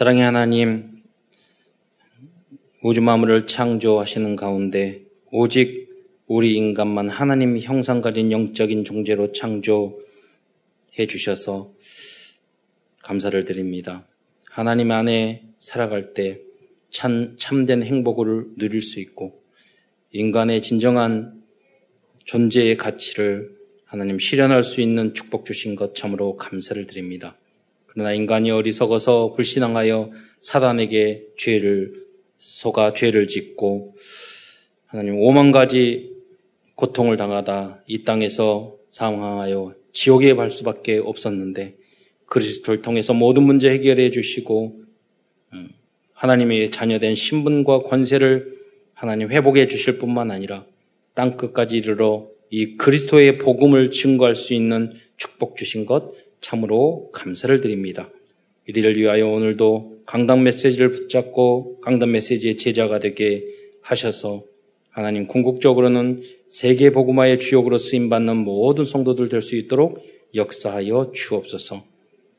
사랑의 하나님, 우주 만물을 창조하시는 가운데 오직 우리 인간만 하나님 형상 가진 영적인 존재로 창조해 주셔서 감사를 드립니다. 하나님 안에 살아갈 때 참, 참된 행복을 누릴 수 있고 인간의 진정한 존재의 가치를 하나님 실현할 수 있는 축복 주신 것 참으로 감사를 드립니다. 그러나 인간이 어리석어서 불신앙하여 사단에게 죄를 속아 죄를 짓고 하나님 오만 가지 고통을 당하다 이 땅에서 상황하여 지옥에 갈 수밖에 없었는데 그리스도를 통해서 모든 문제 해결해 주시고 음, 하나님의 자녀된 신분과 권세를 하나님 회복해 주실 뿐만 아니라 땅 끝까지 이르러 이 그리스도의 복음을 증거할 수 있는 축복 주신 것 참으로 감사를 드립니다. 이리를 위하여 오늘도 강단 메시지를 붙잡고 강단 메시지의 제자가 되게 하셔서 하나님 궁극적으로는 세계 복음화의 주역으로 쓰임 받는 모든 성도들 될 수 있도록 역사하여 주옵소서.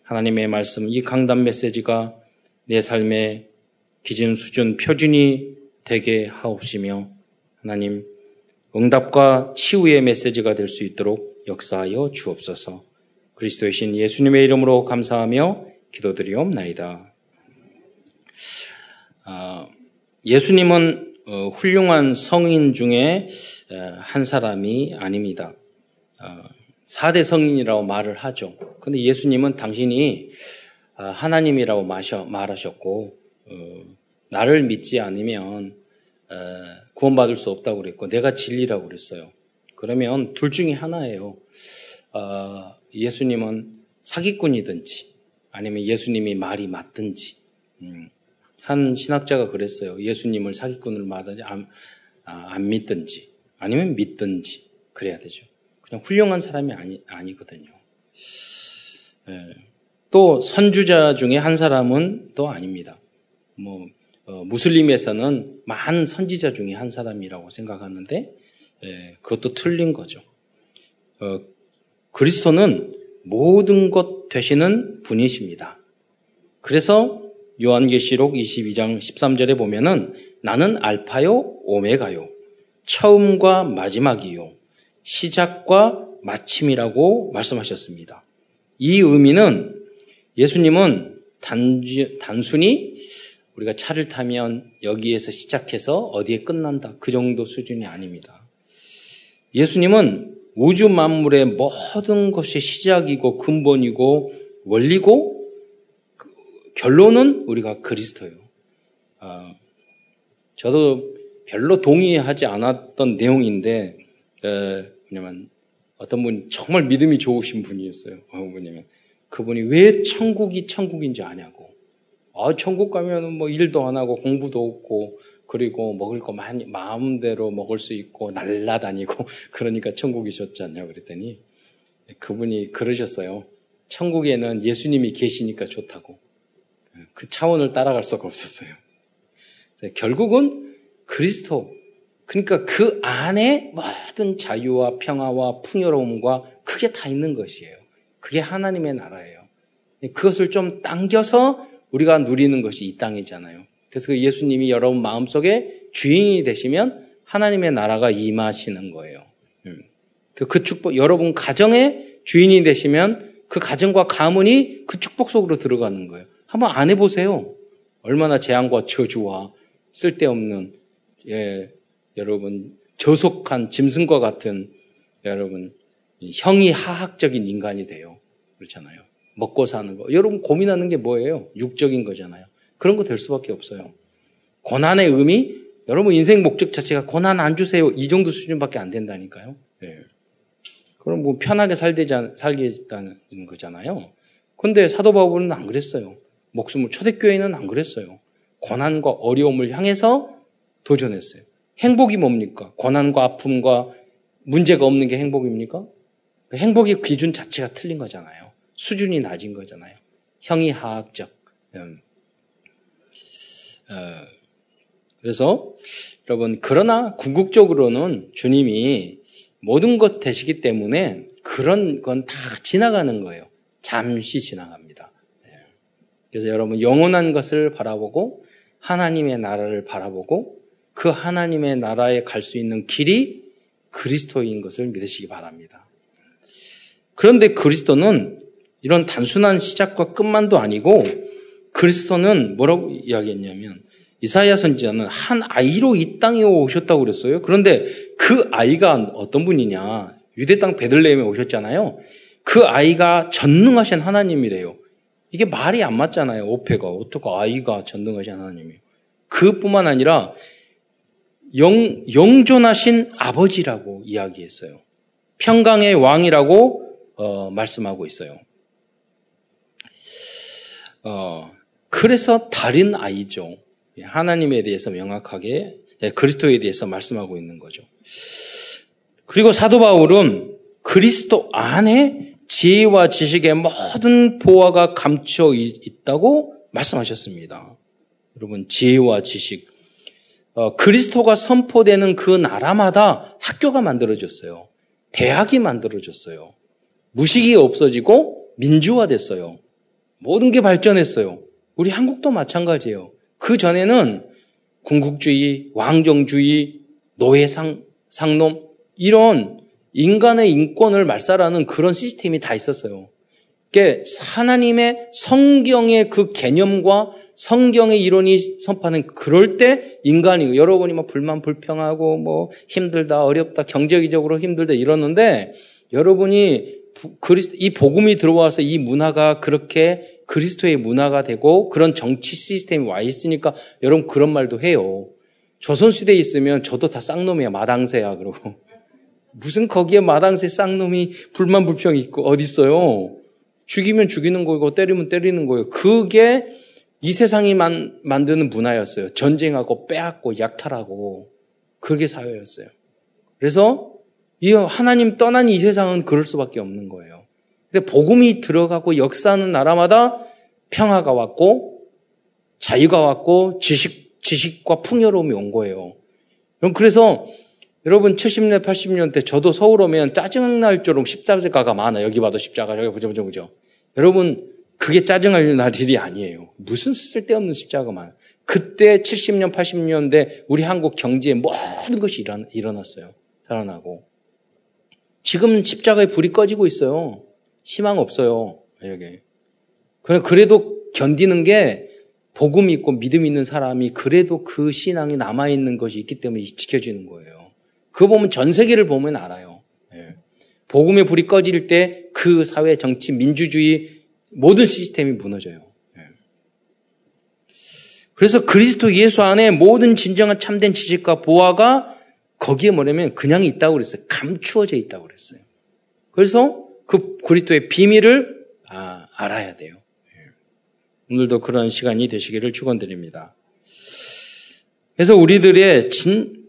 하나님의 말씀 이 강단 메시지가 내 삶의 기준 수준 표준이 되게 하옵시며 하나님 응답과 치유의 메시지가 될 수 있도록 역사하여 주옵소서. 그리스도의 신 예수님의 이름으로 감사하며 기도드리옵나이다. 아, 예수님은 어, 훌륭한 성인 중에 한 사람이 아닙니다. 4대 어, 성인이라고 말을 하죠. 근데 예수님은 당신이 아, 하나님이라고 말하셨고, 어, 나를 믿지 않으면 구원받을 수 없다고 그랬고, 내가 진리라고 그랬어요. 그러면 둘 중에 하나예요. 예수님은 사기꾼이든지 아니면 예수님이 말이 맞든지 음, 한 신학자가 그랬어요. 예수님을 사기꾼을 말하든지 안, 아, 안 믿든지 아니면 믿든지 그래야 되죠. 그냥 훌륭한 사람이 아니, 아니거든요. 예. 또 선주자 중에 한 사람은 또 아닙니다. 뭐 어, 무슬림에서는 많은 선지자 중에 한 사람이라고 생각하는데 예, 그것도 틀린 거죠. 어, 그리스도는 모든 것 되시는 분이십니다. 그래서 요한계시록 22장 13절에 보면은 나는 알파요 오메가요 처음과 마지막이요 시작과 마침이라고 말씀하셨습니다. 이 의미는 예수님은 단지, 단순히 우리가 차를 타면 여기에서 시작해서 어디에 끝난다 그 정도 수준이 아닙니다. 예수님은 우주 만물의 모든 것이 시작이고 근본이고 원리고 그 결론은 우리가 그리스도예요. 아, 저도 별로 동의하지 않았던 내용인데 에, 왜냐면 어떤 분 정말 믿음이 좋으신 분이었어요. 어, 뭐냐면 그분이 왜 천국이 천국인지 아냐고. 아, 천국 가면은 뭐 일도 안 하고 공부도 없고 그리고 먹을 거 많이 마음대로 먹을 수 있고 날라다니고 그러니까 천국이셨잖아요. 그랬더니 그분이 그러셨어요. 천국에는 예수님이 계시니까 좋다고. 그 차원을 따라갈 수가 없었어요. 결국은 그리스도 그러니까 그 안에 모든 자유와 평화와 풍요로움과 그게 다 있는 것이에요. 그게 하나님의 나라예요. 그것을 좀 당겨서 우리가 누리는 것이 이 땅이잖아요. 그래서 그 예수님이 여러분 마음속에 주인이 되시면 하나님의 나라가 임하시는 거예요. 음. 그, 그 축복, 여러분 가정의 주인이 되시면 그 가정과 가문이 그 축복 속으로 들어가는 거예요. 한번 안 해보세요. 얼마나 재앙과 저주와 쓸데없는, 예, 여러분, 저속한 짐승과 같은, 여러분, 형이 하학적인 인간이 돼요. 그렇잖아요. 먹고 사는 거. 여러분 고민하는 게 뭐예요? 육적인 거잖아요. 그런 거 될 수밖에 없어요. 고난의 의미? 여러분 인생 목적 자체가 고난 안 주세요. 이 정도 수준밖에 안 된다니까요. 네. 그럼 뭐 편하게 살되자, 살겠다는 거잖아요. 근데 사도 바울은 안 그랬어요. 목숨을 초대교회는 안 그랬어요. 고난과 어려움을 향해서 도전했어요. 행복이 뭡니까? 고난과 아픔과 문제가 없는 게 행복입니까? 그 행복의 기준 자체가 틀린 거잖아요. 수준이 낮은 거잖아요. 형이 하학적. 음. 어, 그래서 여러분 그러나 궁극적으로는 주님이 모든 것 되시기 때문에 그런 건 다 지나가는 거예요. 잠시 지나갑니다. 네. 그래서 여러분 영원한 것을 바라보고 하나님의 나라를 바라보고 그 하나님의 나라에 갈 수 있는 길이 그리스도인 것을 믿으시기 바랍니다. 그런데 그리스도는 이런 단순한 시작과 끝만도 아니고 그리스도는 뭐라고 이야기했냐면 이사야 선지자는 한 아이로 이 땅에 오셨다고 그랬어요. 그런데 그 아이가 어떤 분이냐? 유대 땅 베들레헴에 오셨잖아요. 그 아이가 전능하신 하나님이래요. 이게 말이 안 맞잖아요. 오페가 어떻게 아이가 전능하신 하나님이에요. 그뿐만 아니라 영, 영존하신 아버지라고 이야기했어요. 평강의 왕이라고 어, 말씀하고 있어요. 어, 그래서 다른 아이죠. 하나님에 대해서 명확하게 예, 그리스도에 대해서 말씀하고 있는 거죠. 그리고 사도 바울은 그리스도 안에 지혜와 지식의 모든 보화가 감춰 있다고 말씀하셨습니다. 여러분 지혜와 지식 어, 그리스도가 선포되는 그 나라마다 학교가 만들어졌어요. 대학이 만들어졌어요. 무식이 없어지고 민주화됐어요. 모든 게 발전했어요. 우리 한국도 마찬가지예요. 그 전에는 군국주의, 왕정주의, 노예상, 상놈, 이런 인간의 인권을 말살하는 그런 시스템이 다 있었어요. 그게 하나님의 성경의 그 개념과 성경의 이론이 선포하는 그럴 때 인간이 여러분이 뭐 불만 불평하고 뭐 힘들다 어렵다 경제적으로 힘들다 이러는데 여러분이 이 복음이 들어와서 이 문화가 그렇게 그리스도의 문화가 되고 그런 정치 시스템이 와 있으니까 여러분 그런 말도 해요. 조선시대에 있으면 저도 다 쌍놈이야 마당새야 그러고 무슨 거기에 마당새 쌍놈이 불만 불평이 있고 어디 있어요? 죽이면 죽이는 거고 때리면 때리는 거예요. 그게 이 세상이 만, 만드는 문화였어요. 전쟁하고 빼앗고 약탈하고 그게 사회였어요. 그래서 이 하나님 떠난 이 세상은 그럴 수밖에 없는 거예요. 근데 복음이 들어가고 역사하는 나라마다 평화가 왔고 자유가 왔고 지식 지식과 풍요로움이 온 거예요. 그래서 여러분 70년 80년 대 저도 서울 오면 짜증날 정도로 십자가가 많아. 여기 봐도 십자가 여기 보죠 보죠 보죠. 여러분 그게 짜증날 날 일이 아니에요. 무슨 쓸데없는 십자가가 많아. 그때 70년 80년대 우리 한국 경제에 모든 것이 일어났어요. 살아나고 지금 십자가에 불이 꺼지고 있어요. 희망 없어요. 이렇게. 그래도 견디는 게 복음 있고 믿음 있는 사람이 그래도 그 신앙이 남아있는 것이 있기 때문에 지켜지는 거예요. 그거 보면 전 세계를 보면 알아요. 예. 복음의 불이 꺼질 때 그 사회, 정치, 민주주의 모든 시스템이 무너져요. 예. 그래서 그리스도 예수 안에 모든 진정한 참된 지식과 보화가 거기에 뭐냐면 그냥 있다고 그랬어요. 감추어져 있다고 그랬어요. 그래서 그 그리스도의 비밀을 아, 알아야 돼요. 예. 오늘도 그런 시간이 되시기를 축원드립니다. 그래서 우리들의 진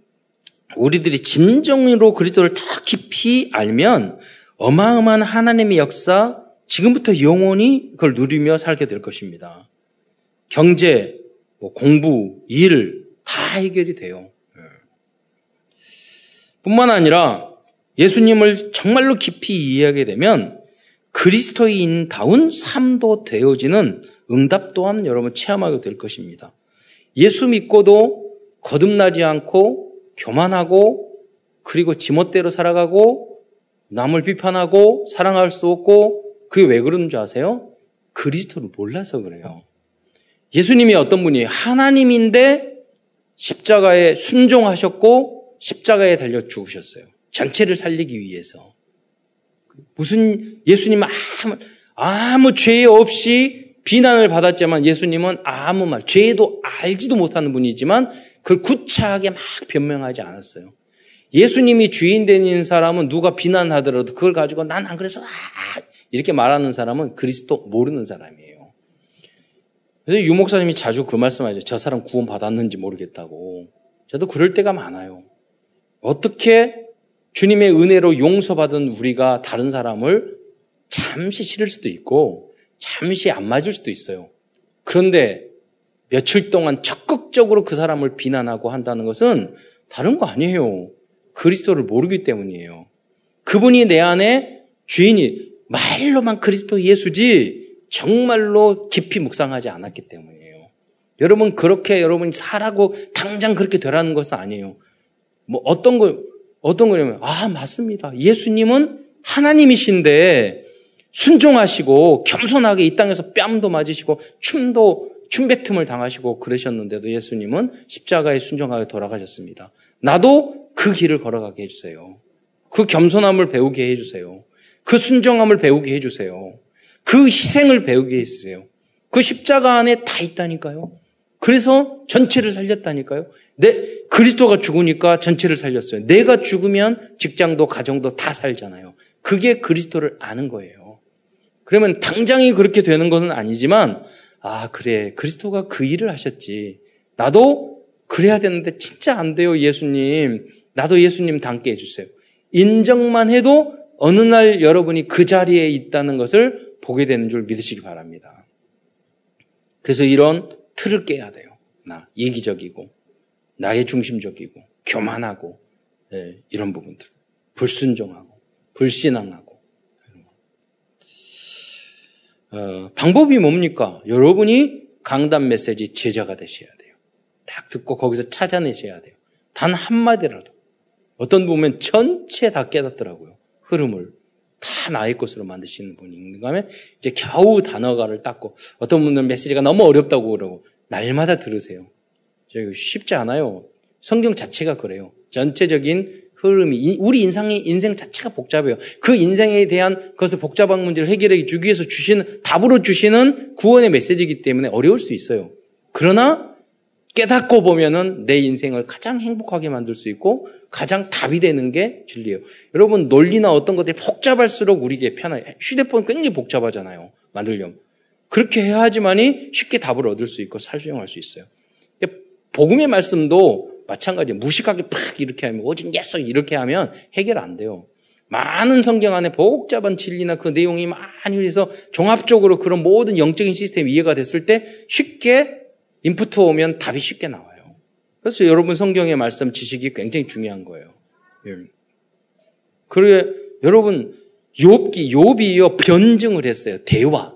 우리들이 진정으로 그리스도를 다 깊이 알면 어마어마한 하나님의 역사 지금부터 영원히 그걸 누리며 살게 될 것입니다. 경제, 뭐 공부, 일 다 해결이 돼요. 뿐만 아니라 예수님을 정말로 깊이 이해하게 되면 그리스도인다운 삶도 되어지는 응답 또한 여러분 체험하게 될 것입니다. 예수 믿고도 거듭나지 않고 교만하고 그리고 지멋대로 살아가고 남을 비판하고 사랑할 수 없고 그게 왜 그러는 줄 아세요? 그리스도를 몰라서 그래요. 예수님이 어떤 분이에요? 하나님인데 십자가에 순종하셨고 십자가에 달려 죽으셨어요. 전체를 살리기 위해서. 무슨 예수님은 아무 아무 죄 없이 비난을 받았지만 예수님은 아무 말 죄도 알지도 못하는 분이지만 그걸 구차하게 막 변명하지 않았어요. 예수님이 주인 되는 사람은 누가 비난하더라도 그걸 가지고 난 안 그래서 아 이렇게 말하는 사람은 그리스도 모르는 사람이에요. 그래서 유목사님이 자주 그 말씀하죠. 저 사람 구원 받았는지 모르겠다고. 저도 그럴 때가 많아요. 어떻게 주님의 은혜로 용서받은 우리가 다른 사람을 잠시 싫을 수도 있고 잠시 안 맞을 수도 있어요. 그런데 며칠 동안 적극적으로 그 사람을 비난하고 한다는 것은 다른 거 아니에요. 그리스도를 모르기 때문이에요. 그분이 내 안에 주인이 말로만 그리스도 예수지 정말로 깊이 묵상하지 않았기 때문이에요. 여러분 그렇게 여러분이 살라고 당장 그렇게 되라는 것은 아니에요. 뭐 어떤 거 어떤 거냐면 아 맞습니다. 예수님은 하나님이신데 순종하시고 겸손하게 이 땅에서 뺨도 맞으시고 춤도 춤뱉음을 당하시고 그러셨는데도 예수님은 십자가에 순종하게 돌아가셨습니다. 나도 그 길을 걸어가게 해주세요. 그 겸손함을 배우게 해주세요. 그 순종함을 배우게 해주세요. 그 희생을 배우게 해주세요. 그 십자가 안에 다 있다니까요. 그래서 전체를 살렸다니까요. 내 그리스도가 죽으니까 전체를 살렸어요. 내가 죽으면 직장도 가정도 다 살잖아요. 그게 그리스도를 아는 거예요. 그러면 당장이 그렇게 되는 것은 아니지만 아 그래 그리스도가 그 일을 하셨지. 나도 그래야 되는데 진짜 안 돼요 예수님. 나도 예수님 닮게 해주세요. 인정만 해도 어느 날 여러분이 그 자리에 있다는 것을 보게 되는 줄 믿으시기 바랍니다. 그래서 이런 틀을 깨야 돼요. 나 이기적이고 나의 중심적이고 교만하고 예, 이런 부분들 불순종하고 불신앙하고 어, 방법이 뭡니까? 여러분이 강단 메시지 제자가 되셔야 돼요. 딱 듣고 거기서 찾아내셔야 돼요. 단 한마디라도 어떤 보면 전체 다 깨닫더라고요. 흐름을 다 나의 것으로 만드시는 분이 있는가 하면 이제 겨우 단어가를 닦고 어떤 분들은 메시지가 너무 어렵다고 그러고 날마다 들으세요. 쉽지 않아요. 성경 자체가 그래요. 전체적인 흐름이 우리 인상의 인생 자체가 복잡해요. 그 인생에 대한 것을 복잡한 문제를 해결해 주기 위해서 주시는 답으로 주시는 구원의 메시지이기 때문에 어려울 수 있어요. 그러나 깨닫고 보면은 내 인생을 가장 행복하게 만들 수 있고 가장 답이 되는 게 진리예요. 여러분 논리나 어떤 것들이 복잡할수록 우리에게 편해요. 휴대폰 굉장히 복잡하잖아요. 만들려면. 그렇게 해야 하지만이 쉽게 답을 얻을 수 있고 살수용할 수 있어요. 복음의 말씀도 마찬가지예요. 무식하게 팍 이렇게 하면 오직 예수 이렇게 하면 해결 안 돼요. 많은 성경 안에 복잡한 진리나 그 내용이 많이 해서 종합적으로 그런 모든 영적인 시스템이 이해가 됐을 때 쉽게 인풋 오면 답이 쉽게 나와요. 그래서 여러분 성경의 말씀 지식이 굉장히 중요한 거예요. 예. 그래 여러분 욥기 욥이요 변증을 했어요. 대화.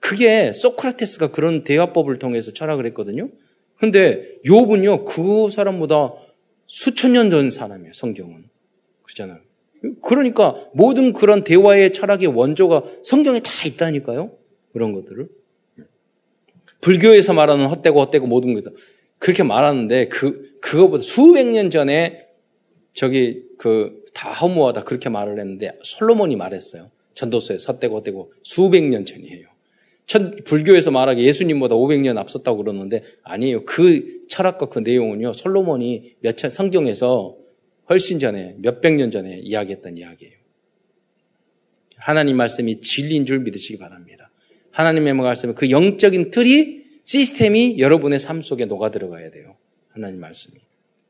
그게 소크라테스가 그런 대화법을 통해서 철학을 했거든요. 근데 욥은요 그 사람보다 수천 년 전 사람이에요. 성경은 그렇잖아요. 그러니까 모든 그런 대화의 철학의 원조가 성경에 다 있다니까요. 그런 것들을 불교에서 말하는 헛되고 헛되고 모든 것들 그렇게 말하는데 그 그거보다 수백 년 전에 저기 그 다 허무하다 그렇게 말을 했는데 솔로몬이 말했어요. 전도서에 헛되고 헛되고 수백 년 전이에요. 천, 불교에서 말하기 예수님보다 500년 앞섰다고 그러는데 아니에요. 그 철학과 그 내용은요. 솔로몬이 몇 천, 성경에서 훨씬 전에 몇백 년 전에 이야기했던 이야기예요. 하나님 말씀이 진리인 줄 믿으시기 바랍니다. 하나님의 말씀은 그 영적인 틀이 시스템이 여러분의 삶 속에 녹아 들어가야 돼요. 하나님 말씀이.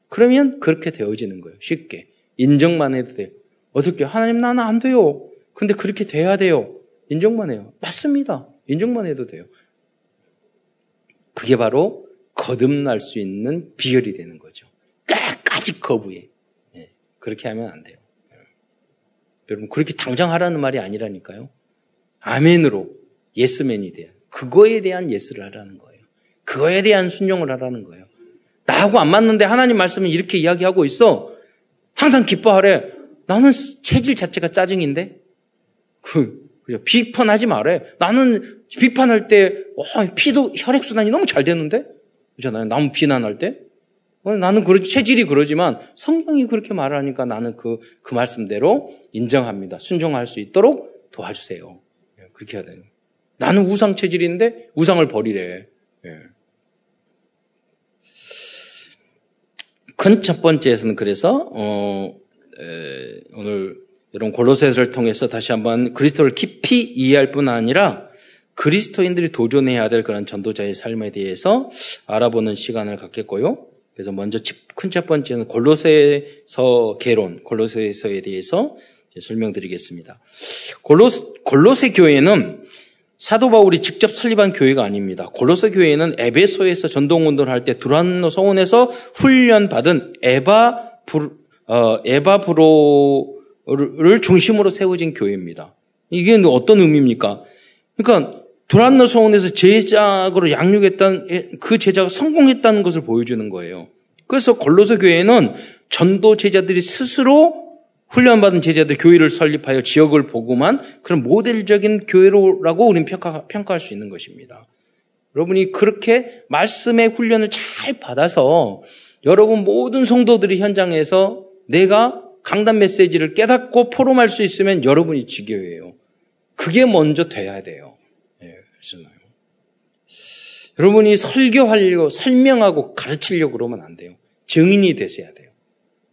그러면 그렇게 되어지는 거예요. 쉽게. 인정만 해도 돼요. 어떻게 하나님 나는 안 돼요. 근데 그렇게 돼야 돼요. 인정만 해요. 맞습니다. 인정만 해도 돼요. 그게 바로 거듭날 수 있는 비결이 되는 거죠. 끝까지 거부해. 네, 그렇게 하면 안 돼요. 네. 여러분, 그렇게 당장 하라는 말이 아니라니까요. 아멘으로 예스맨이 돼요. 그거에 대한 예스를 하라는 거예요. 그거에 대한 순종을 하라는 거예요. 나하고 안 맞는데 하나님 말씀은 이렇게 이야기하고 있어. 항상 기뻐하래. 나는 체질 자체가 짜증인데? 그, 그죠? 비판하지 말아요. 나는 비판할 때, 어, 피도, 혈액순환이 너무 잘 되는데? 그잖아요. 남 비난할 때. 어, 나는 그런 체질이 그러지만 성경이 그렇게 말하니까 나는 그, 그 말씀대로 인정합니다. 순종할 수 있도록 도와주세요. 예, 그렇게 해야 돼요. 나는 우상 체질인데 우상을 버리래. 예. 큰첫 번째에서는 그래서, 어, 에, 오늘 여러분 골로새서를 통해서 다시 한번 그리스도를 깊이 이해할 뿐 아니라 그리스도인들이 도전해야 될 그런 전도자의 삶에 대해서 알아보는 시간을 갖겠고요. 그래서 먼저 큰 첫 번째는 골로새서 개론, 골로새서에 대해서 설명드리겠습니다. 골로새, 골로새 교회는 사도 바울이 직접 설립한 교회가 아닙니다. 골로새 교회는 에베소에서 전동 운동을 할 때 두란노 성원에서 훈련받은 에바 부, 어, 에바 브로 를 중심으로 세워진 교회입니다. 이게 어떤 의미입니까? 그러니까 두란노 소원에서 제작으로 양육했던 그 제자가 성공했다는 것을 보여주는 거예요. 그래서 골로새 교회는 전도 제자들이 스스로 훈련받은 제자들 교회를 설립하여 지역을 보고만 그런 모델적인 교회로라고 우리는 평가, 평가 할 수 있는 것입니다. 여러분이 그렇게 말씀의 훈련을 잘 받아서 여러분 모든 성도들이 현장에서 내가 강단 메시지를 깨닫고 포럼할 수 있으면 여러분이 지교예요. 그게 먼저 돼야 돼요. 예. 여러분이 설교하려고 설명하고 가르치려고 그러면 안 돼요. 증인이 되셔야 돼요.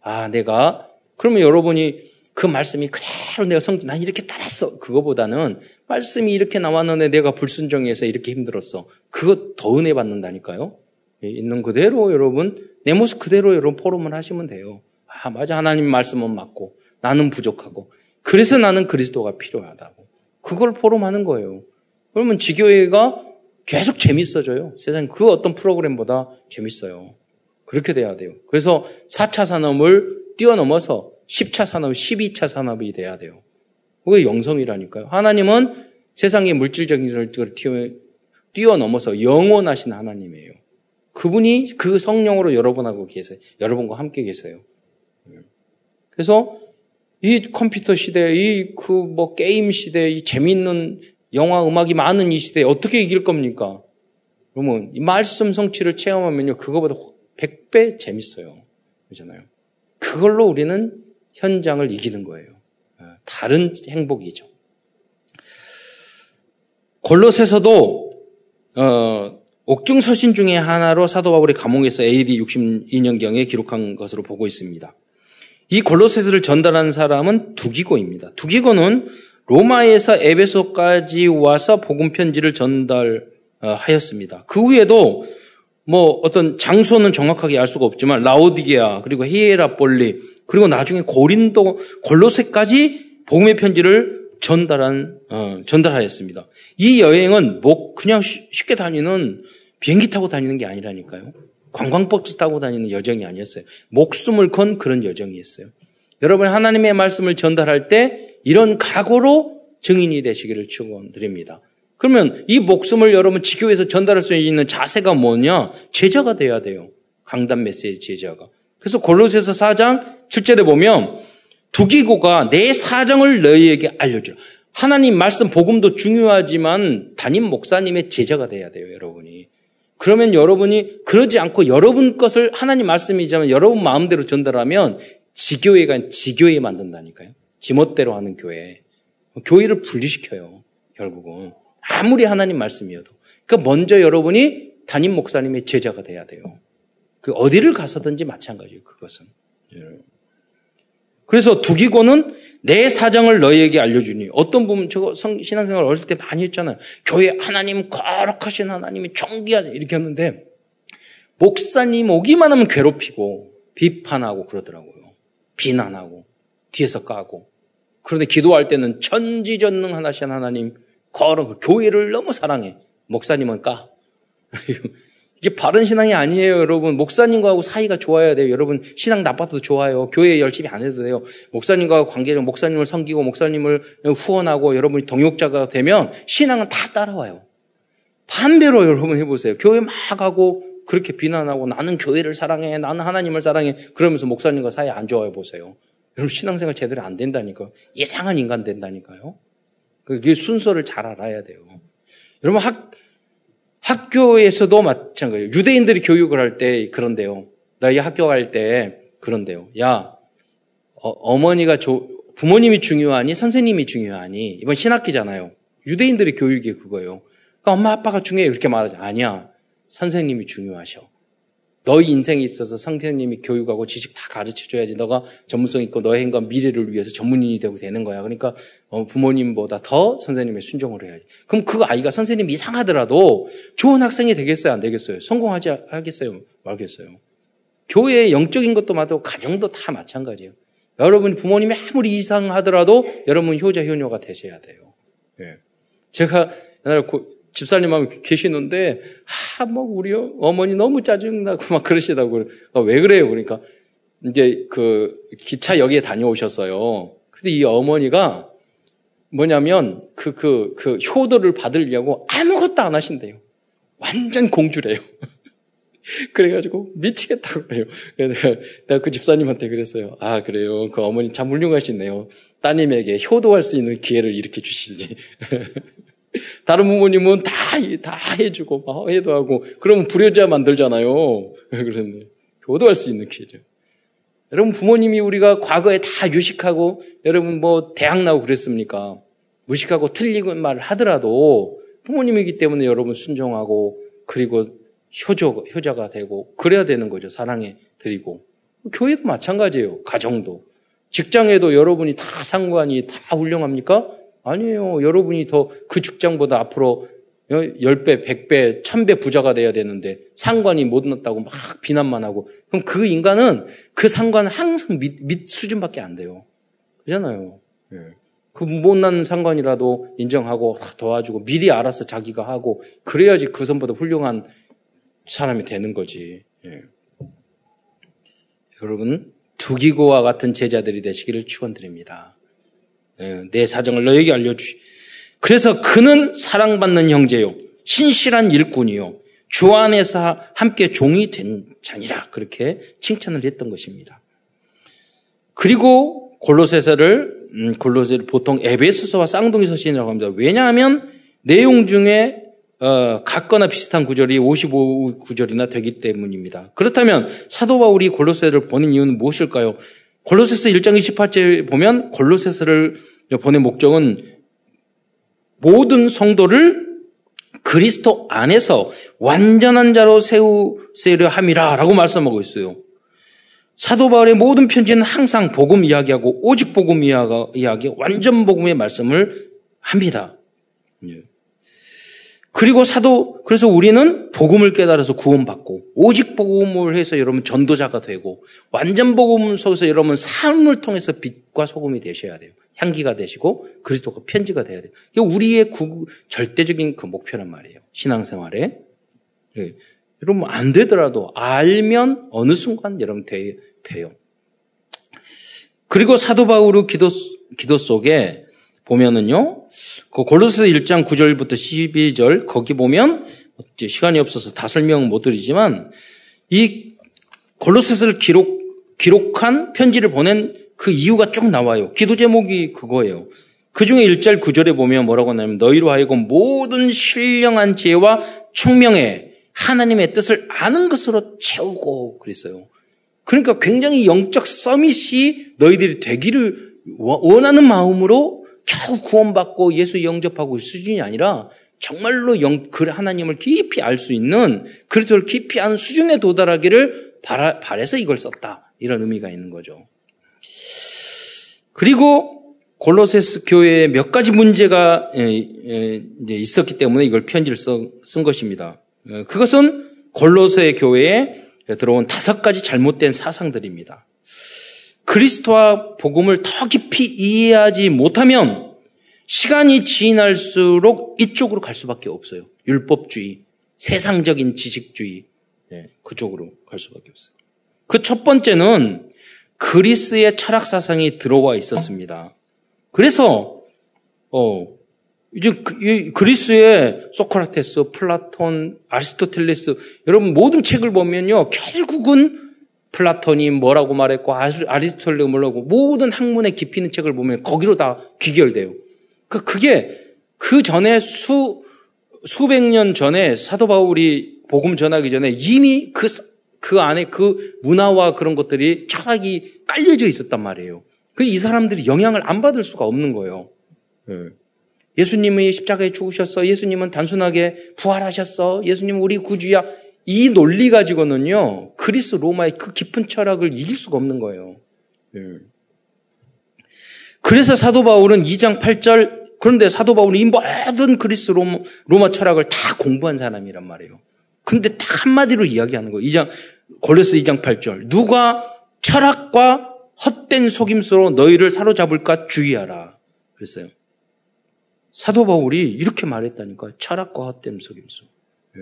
아, 내가 그러면 여러분이 그 말씀이 그대로 내가 성, 난 이렇게 따랐어. 그거보다는 말씀이 이렇게 나왔는데 내가 불순종해서 이렇게 힘들었어. 그거 더 은혜 받는다니까요. 예, 있는 그대로 여러분, 내 모습 그대로 여러분 포럼을 하시면 돼요. 아, 맞아. 하나님 말씀은 맞고, 나는 부족하고, 그래서 나는 그리스도가 필요하다고. 그걸 포럼하는 거예요. 그러면 지교회가 계속 재밌어져요. 세상 그 어떤 프로그램보다 재밌어요. 그렇게 돼야 돼요. 그래서 4차 산업을 뛰어넘어서 10차 산업, 12차 산업이 돼야 돼요. 그게 영성이라니까요. 하나님은 세상의 물질적인 것을 뛰어넘어서 영원하신 하나님이에요. 그분이 그 성령으로 여러분하고 계세요. 여러분과 함께 계세요. 그래서 이 컴퓨터 시대, 이 그 뭐 게임 시대, 이 재밌는 영화, 음악이 많은 이 시대에 어떻게 이길 겁니까? 그러면 이 말씀 성취를 체험하면요, 그거보다 100배 재밌어요. 그렇잖아요. 그걸로 우리는 현장을 이기는 거예요. 어, 다른 행복이죠. 골로새서도 어, 옥중 서신 중에 하나로 사도 바울이 감옥에서 AD 62년경에 기록한 것으로 보고 있습니다. 이 골로새서를 전달한 사람은 두기고입니다. 두기고는 로마에서 에베소까지 와서 복음 편지를 전달하였습니다. 그 후에도 뭐 어떤 장소는 정확하게 알 수가 없지만 라오디게아 그리고 히에라폴리 그리고 나중에 고린도 골로새까지 복음의 편지를 전달한 어, 전달하였습니다. 이 여행은 뭐 그냥 쉽게 다니는 비행기 타고 다니는 게 아니라니까요. 관광버스 타고 다니는 여정이 아니었어요. 목숨을 건 그런 여정이었어요. 여러분 하나님의 말씀을 전달할 때 이런 각오로 증인이 되시기를 축원드립니다. 그러면 이 목숨을 여러분 지교에서 전달할 수 있는 자세가 뭐냐? 제자가 돼야 돼요. 강단 메시지 제자가. 그래서 골로새서 4장 7절에 보면 두기고가 내 사정을 너희에게 알려주라. 하나님 말씀 복음도 중요하지만 담임 목사님의 제자가 돼야 돼요, 여러분이. 그러면 여러분이 그러지 않고 여러분 것을 하나님 말씀이지만 여러분 마음대로 전달하면 지교회가 지교회 만든다니까요. 지멋대로 하는 교회. 교회를 분리시켜요, 결국은. 아무리 하나님 말씀이어도. 그러니까 먼저 여러분이 담임 목사님의 제자가 돼야 돼요. 그 어디를 가서든지 마찬가지예요. 그것은. 예. 그래서 두기고는 내 사정을 너희에게 알려주니 어떤 부분 저거 신앙생활 어렸을 때 많이 했잖아요. 교회 하나님 거룩하신 하나님이 정기하자 이렇게 했는데 목사님 오기만 하면 괴롭히고 비판하고 그러더라고요. 비난하고 뒤에서 까고 그런데 기도할 때는 천지전능하신 하나님 거룩, 교회를 너무 사랑해. 목사님은 까. 이게 바른 신앙이 아니에요, 여러분. 목사님과하고 사이가 좋아야 돼요. 여러분, 신앙 나빠도 좋아요. 교회 열심히 안 해도 돼요. 목사님과 관계를, 목사님을 섬기고, 목사님을 후원하고, 여러분이 동역자가 되면 신앙은 다 따라와요. 반대로 여러분 해보세요. 교회 막 하고, 그렇게 비난하고, 나는 교회를 사랑해, 나는 하나님을 사랑해. 그러면서 목사님과 사이 안 좋아해 보세요. 여러분, 신앙생활 제대로 안 된다니까요. 이상한 인간 된다니까요. 그게 순서를 잘 알아야 돼요. 여러분 학 학교에서도 마찬가지예요. 유대인들이 교육을 할 때 그런데요. 너희 학교 갈 때 그런데요. 야 어, 머니가 부모님이 중요하니 선생님이 중요하니 이번 신학기잖아요. 유대인들의 교육이 그거예요. 그러니까 엄마 아빠가 중요해 이렇게 말하지 아니야. 선생님이 중요하셔. 너희 인생에 있어서 선생님이 교육하고 지식 다 가르쳐 줘야지 너가 전문성 있고 너의 행과 미래를 위해서 전문인이 되고 되는 거야. 그러니까 어, 부모님보다 더 선생님의 순종을 해야지. 그럼 그 아이가 선생님 이상하더라도 좋은 학생이 되겠어요? 안 되겠어요? 성공하지 하겠어요? 말겠어요? 교회의 영적인 것도 맞고 가정도 다 마찬가지예요. 여러분 부모님이 아무리 이상하더라도 여러분 효자 효녀가 되셔야 돼요. 예. 제가 옛날에 집사님하고 계시는데, 아, 뭐, 우리 어머니 너무 짜증나고 막 그러시다고. 아, 왜 그래요? 그러니까, 이제 그 기차역에 다녀오셨어요. 근데 이 어머니가 뭐냐면 그, 그, 그 효도를 받으려고 아무것도 안 하신대요. 완전 공주래요. 그래가지고 미치겠다고 그래요. 내가, 내가 그 집사님한테 그랬어요. 아, 그래요. 그 어머니 참 훌륭하시네요. 따님에게 효도할 수 있는 기회를 이렇게 주시지. 다른 부모님은 다, 다 해주고, 막 해도 하고, 그러면 불효자 만들잖아요. 그런데, 효도할 수 있는 기회죠. 여러분, 부모님이 우리가 과거에 다 유식하고, 여러분 뭐, 대학 나오고 그랬습니까? 무식하고 틀리고 말 하더라도, 부모님이기 때문에 여러분 순종하고, 그리고 효조, 효자가 되고, 그래야 되는 거죠. 사랑해 드리고. 교회도 마찬가지예요. 가정도. 직장에도 여러분이 다 상관이 다 훌륭합니까? 아니에요. 여러분이 더 그 직장보다 앞으로 10배, 100배, 1000배 부자가 돼야 되는데 상관이 못 났다고 막 비난만 하고 그럼 그 인간은 그 상관은 항상 밑, 밑 수준밖에 안 돼요. 그잖아요. 예. 그 못난 상관이라도 인정하고 도와주고 미리 알아서 자기가 하고 그래야지 그 선보다 훌륭한 사람이 되는 거지. 예. 여러분 두기고와 같은 제자들이 되시기를 축원드립니다. 예, 내 사정을 너에게 알려주시. 그래서 그는 사랑받는 형제요. 신실한 일꾼이요. 주 안에서 함께 종이 된 자니라. 그렇게 칭찬을 했던 것입니다. 그리고 골로새서를 음, 골로새를 보통 에베소서와 쌍둥이 서신이라고 합니다. 왜냐하면 내용 중에 어, 같거나 비슷한 구절이 55 구절이나 되기 때문입니다. 그렇다면 사도 바울이 골로새를 보낸 이유는 무엇일까요? 골로새서 1장 28절 보면 골로새서를 보낸 목적은 모든 성도를 그리스도 안에서 완전한 자로 세우세려 함이라라고 말씀하고 있어요. 사도 바울의 모든 편지는 항상 복음 이야기하고 오직 복음 이야기, 완전 복음의 말씀을 합니다. 예. 그리고 사도 그래서 우리는 복음을 깨달아서 구원받고 오직 복음을 해서 여러분 전도자가 되고 완전 복음 속에서 여러분 삶을 통해서 빛과 소금이 되셔야 돼요. 향기가 되시고 그리스도가 편지가 돼야 돼요. 이게 우리의 구, 절대적인 그 목표란 말이에요. 신앙생활에. 예. 여러분 안 되더라도 알면 어느 순간 여러분 돼, 돼요. 그리고 사도 바울의 기도 기도 속에 보면은요. 그 골로새 1장 9절부터 12절 거기 보면 시간이 없어서 다 설명 못 드리지만 이 골로새서를 기록 기록한 편지를 보낸 그 이유가 쭉 나와요. 기도 제목이 그거예요. 그 중에 1절 9절에 보면 뭐라고 하냐면 너희로 하여금 모든 신령한 지혜와 총명에 하나님의 뜻을 아는 것으로 채우고 그랬어요. 그러니까 굉장히 영적 서밋이 너희들이 되기를 원하는 마음으로 겨우 구원받고 예수 영접하고 수준이 아니라 정말로 영, 그 하나님을 깊이 알 수 있는 그리스도를 깊이 아는 수준에 도달하기를 바라, 바래서 이걸 썼다. 이런 의미가 있는 거죠. 그리고 골로세스 교회에 몇 가지 문제가 있었기 때문에 이걸 편지를 쓴 것입니다. 어, 그것은 골로세 교회에 들어온 다섯 가지 잘못된 사상들입니다. 그리스도와 복음을 더 깊이 이해하지 못하면 시간이 지날수록 이쪽으로 갈 수밖에 없어요. 율법주의, 세상적인 지식주의, 네, 그쪽으로 갈 수밖에 없어요. 그 첫 번째는 그리스의 철학 사상이 들어와 있었습니다. 그래서 어 이제 그, 그리스의 소크라테스, 플라톤, 아리스토텔레스 여러분 모든 책을 보면요 결국은 플라톤이 뭐라고 말했고 아리스토텔레가 뭐라고 모든 학문의 깊이 있는 책을 보면 거기로 다 귀결돼요. 그 그게 그 전에 수 수백 년 전에 사도 바울이 복음 전하기 전에 이미 그 그 안에 그 문화와 그런 것들이 철학이 깔려져 있었단 말이에요. 그 이 사람들이 영향을 안 받을 수가 없는 거예요. 예. 예수님이 십자가에 죽으셨어. 예수님은 단순하게 부활하셨어. 예수님은 우리 구주야. 이 논리 가지고는요, 그리스 로마의 그 깊은 철학을 이길 수가 없는 거예요. 예. 그래서 사도 바울은 2장 8절, 그런데 사도 바울은 이 모든 그리스 로마, 로마 철학을 다 공부한 사람이란 말이에요. 근데 딱 한마디로 이야기하는 거예요. 2장, 골로스 2장 8절. 누가 철학과 헛된 속임수로 너희를 사로잡을까 주의하라. 그랬어요. 사도 바울이 이렇게 말했다니까. 철학과 헛된 속임수. 예.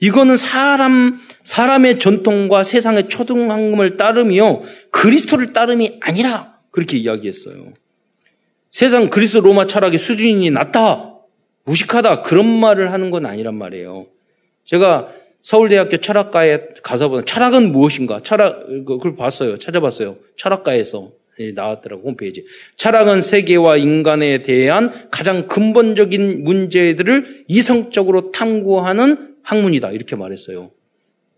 이거는 사람, 사람의 전통과 세상의 초등학문을 따름이요. 그리스도를 따름이 아니라. 그렇게 이야기했어요. 세상 그리스 로마 철학의 수준이 낮다. 무식하다. 그런 말을 하는 건 아니란 말이에요. 제가 서울대학교 철학과에 가서 보면 철학은 무엇인가? 철학, 그걸 봤어요. 찾아봤어요. 철학과에서 나왔더라고, 홈페이지. 철학은 세계와 인간에 대한 가장 근본적인 문제들을 이성적으로 탐구하는 학문이다. 이렇게 말했어요.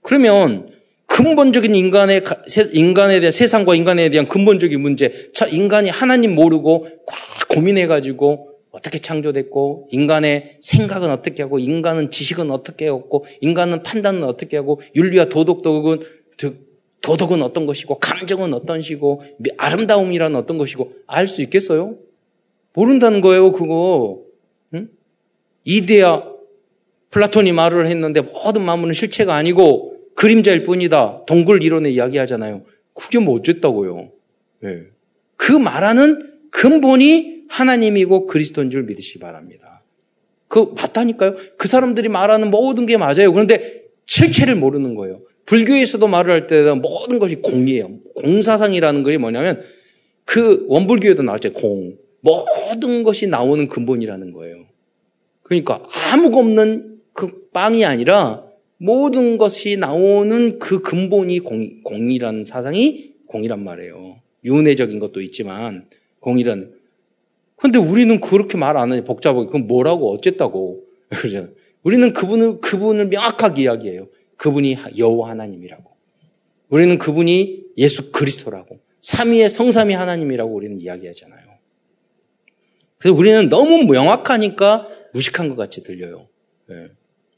그러면 근본적인 인간의, 인간에 대한 세상과 인간에 대한 근본적인 문제, 인간이 하나님 모르고 꽉 고민해 가지고 어떻게 창조됐고, 인간의 생각은 어떻게 하고, 인간은 지식은 어떻게 했고, 인간은 판단은 어떻게 하고, 윤리와 도덕덕은, 도덕은 어떤 것이고, 감정은 어떤 시고, 아름다움이란 어떤 것이고, 알 수 있겠어요? 모른다는 거예요, 그거. 응? 이데아, 플라톤이 말을 했는데 모든 만물은 실체가 아니고 그림자일 뿐이다. 동굴 이론에 이야기하잖아요. 그게 뭐 어쨌다고요. 네. 그 말하는 근본이 하나님이고 그리스도인 줄 믿으시기 바랍니다. 그 맞다니까요. 그 사람들이 말하는 모든 게 맞아요. 그런데 실체를 모르는 거예요. 불교에서도 말을 할때 모든 것이 공이에요. 공사상이라는 것이 뭐냐면 그 원불교에도 나왔죠. 공. 모든 것이 나오는 근본이라는 거예요. 그러니까 아무거 없는 그 빵이 아니라 모든 것이 나오는 그 근본이 공, 공이라는 사상이 공이란 말이에요. 윤회적인 것도 있지만 공이란. 근데 우리는 그렇게 말 안 하냐 복잡하게 그건 뭐라고 어쨌다고. 우리는 그분을 그분을 명확하게 이야기해요. 그분이 여호와 하나님이라고. 우리는 그분이 예수 그리스도라고. 삼위의 성삼위 하나님이라고 우리는 이야기하잖아요. 그래서 우리는 너무 명확하니까 무식한 것 같이 들려요. 네.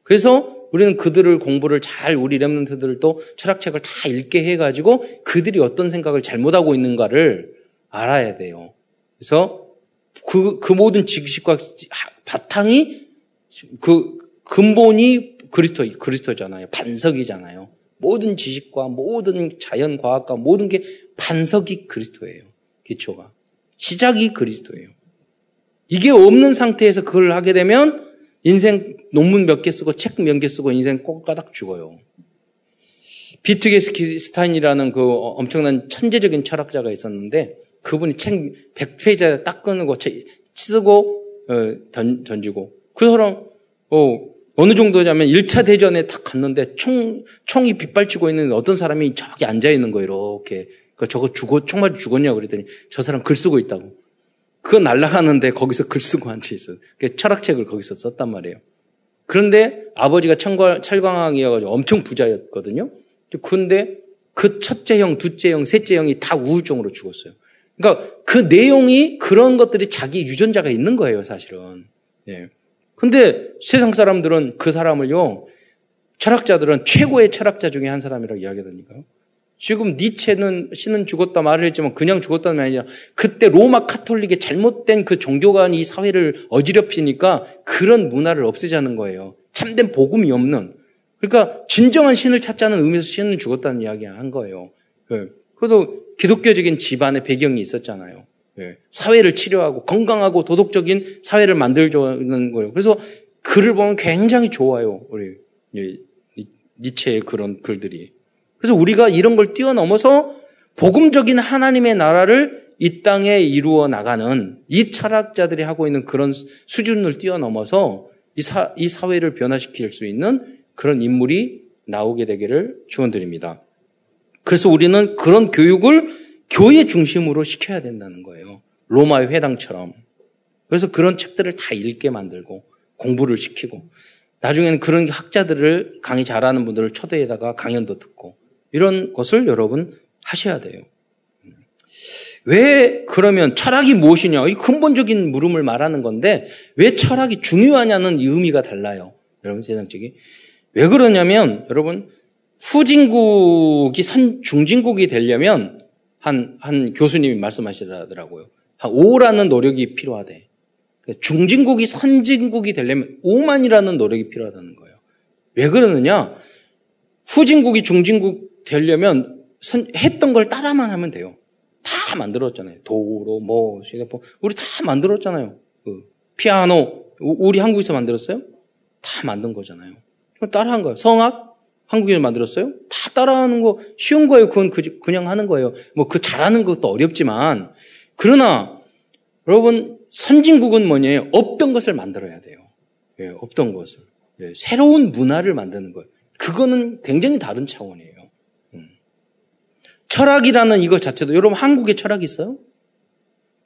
그래서 우리는 그들을 공부를 잘 우리 렘넌트들을 또 철학책을 다 읽게 해가지고 그들이 어떤 생각을 잘못하고 있는가를 알아야 돼요. 그래서 그, 그 모든 지식과 바탕이 그 근본이 그리스도, 그리스도잖아요. 반석이잖아요. 모든 지식과 모든 자연 과학과 모든 게 반석이 그리스도예요. 기초가. 시작이 그리스도예요. 이게 없는 상태에서 그걸 하게 되면 인생 논문 몇 개 쓰고 책 몇 개 쓰고 인생 꼭가닥 죽어요. 비트게스타인이라는 그 엄청난 천재적인 철학자가 있었는데 그분이 책 100페이지에 딱 끊고 쓰고 어, 던, 던지고 그 사람 어, 어느 정도냐면 1차 대전에 딱 갔는데 총, 총이 빗발치고 있는 어떤 사람이 저기 앉아 있는 거예요, 이렇게. 그 저거 죽어, 총 맞아 죽었냐고 그랬더니 저 사람 글 쓰고 있다고. 그거 날아가는데 거기서 글 쓰고 앉아 있어요. 철학책을 거기서 썼단 말이에요. 그런데 아버지가 철광, 철광왕이어가지고 엄청 부자였거든요. 그런데 그 첫째 형, 둘째 형, 셋째 형이 다 우울증으로 죽었어요. 그러니까 그 내용이 그런 것들이 자기 유전자가 있는 거예요, 사실은. 예. 근데 세상 사람들은 그 사람을요, 철학자들은 최고의 철학자 중에 한 사람이라고 이야기하다니까요. 지금 니체는 신은 죽었다 말을 했지만 그냥 죽었다는 말이 아니라 그때 로마 카톨릭의 잘못된 그 종교관이 이 사회를 어지럽히니까 그런 문화를 없애자는 거예요. 참된 복음이 없는. 그러니까 진정한 신을 찾자는 의미에서 신은 죽었다는 이야기 한 거예요. 예. 그래도 기독교적인 집안의 배경이 있었잖아요. 예. 사회를 치료하고 건강하고 도덕적인 사회를 만들자는 거예요. 그래서 글을 보면 굉장히 좋아요. 우리 니체의 그런 글들이. 그래서 우리가 이런 걸 뛰어넘어서 복음적인 하나님의 나라를 이 땅에 이루어 나가는 이 철학자들이 하고 있는 그런 수준을 뛰어넘어서 이, 사, 이 사회를 변화시킬 수 있는 그런 인물이 나오게 되기를 축원드립니다. 그래서 우리는 그런 교육을 교회 중심으로 시켜야 된다는 거예요. 로마의 회당처럼. 그래서 그런 책들을 다 읽게 만들고 공부를 시키고 나중에는 그런 학자들을 강의 잘하는 분들을 초대에다가 강연도 듣고 이런 것을 여러분 하셔야 돼요. 왜 그러면 철학이 무엇이냐? 이 근본적인 물음을 말하는 건데 왜 철학이 중요하냐는 이 의미가 달라요. 여러분 세상적이 왜 그러냐면 여러분 후진국이 선 중진국이 되려면 한 한 교수님이 말씀하시더라고요. 한 5라는 노력이 필요하대. 그러니까 중진국이 선진국이 되려면 5만이라는 노력이 필요하다는 거예요. 왜 그러느냐? 후진국이 중진국 되려면 했던 걸 따라만 하면 돼요. 다 만들었잖아요. 도로, 뭐, 휴대폰. 우리 다 만들었잖아요. 그 피아노. 우리 한국에서 만들었어요? 다 만든 거잖아요. 따라한 거예요. 성악? 한국에서 만들었어요? 다 따라하는 거 쉬운 거예요. 그건 그, 그냥 하는 거예요. 뭐 그 잘하는 것도 어렵지만. 그러나 여러분, 선진국은 뭐냐요? 없던 것을 만들어야 돼요. 예, 없던 것을. 예, 새로운 문화를 만드는 거예요. 그거는 굉장히 다른 차원이에요. 음. 철학이라는 이거 자체도, 여러분 한국에 철학이 있어요?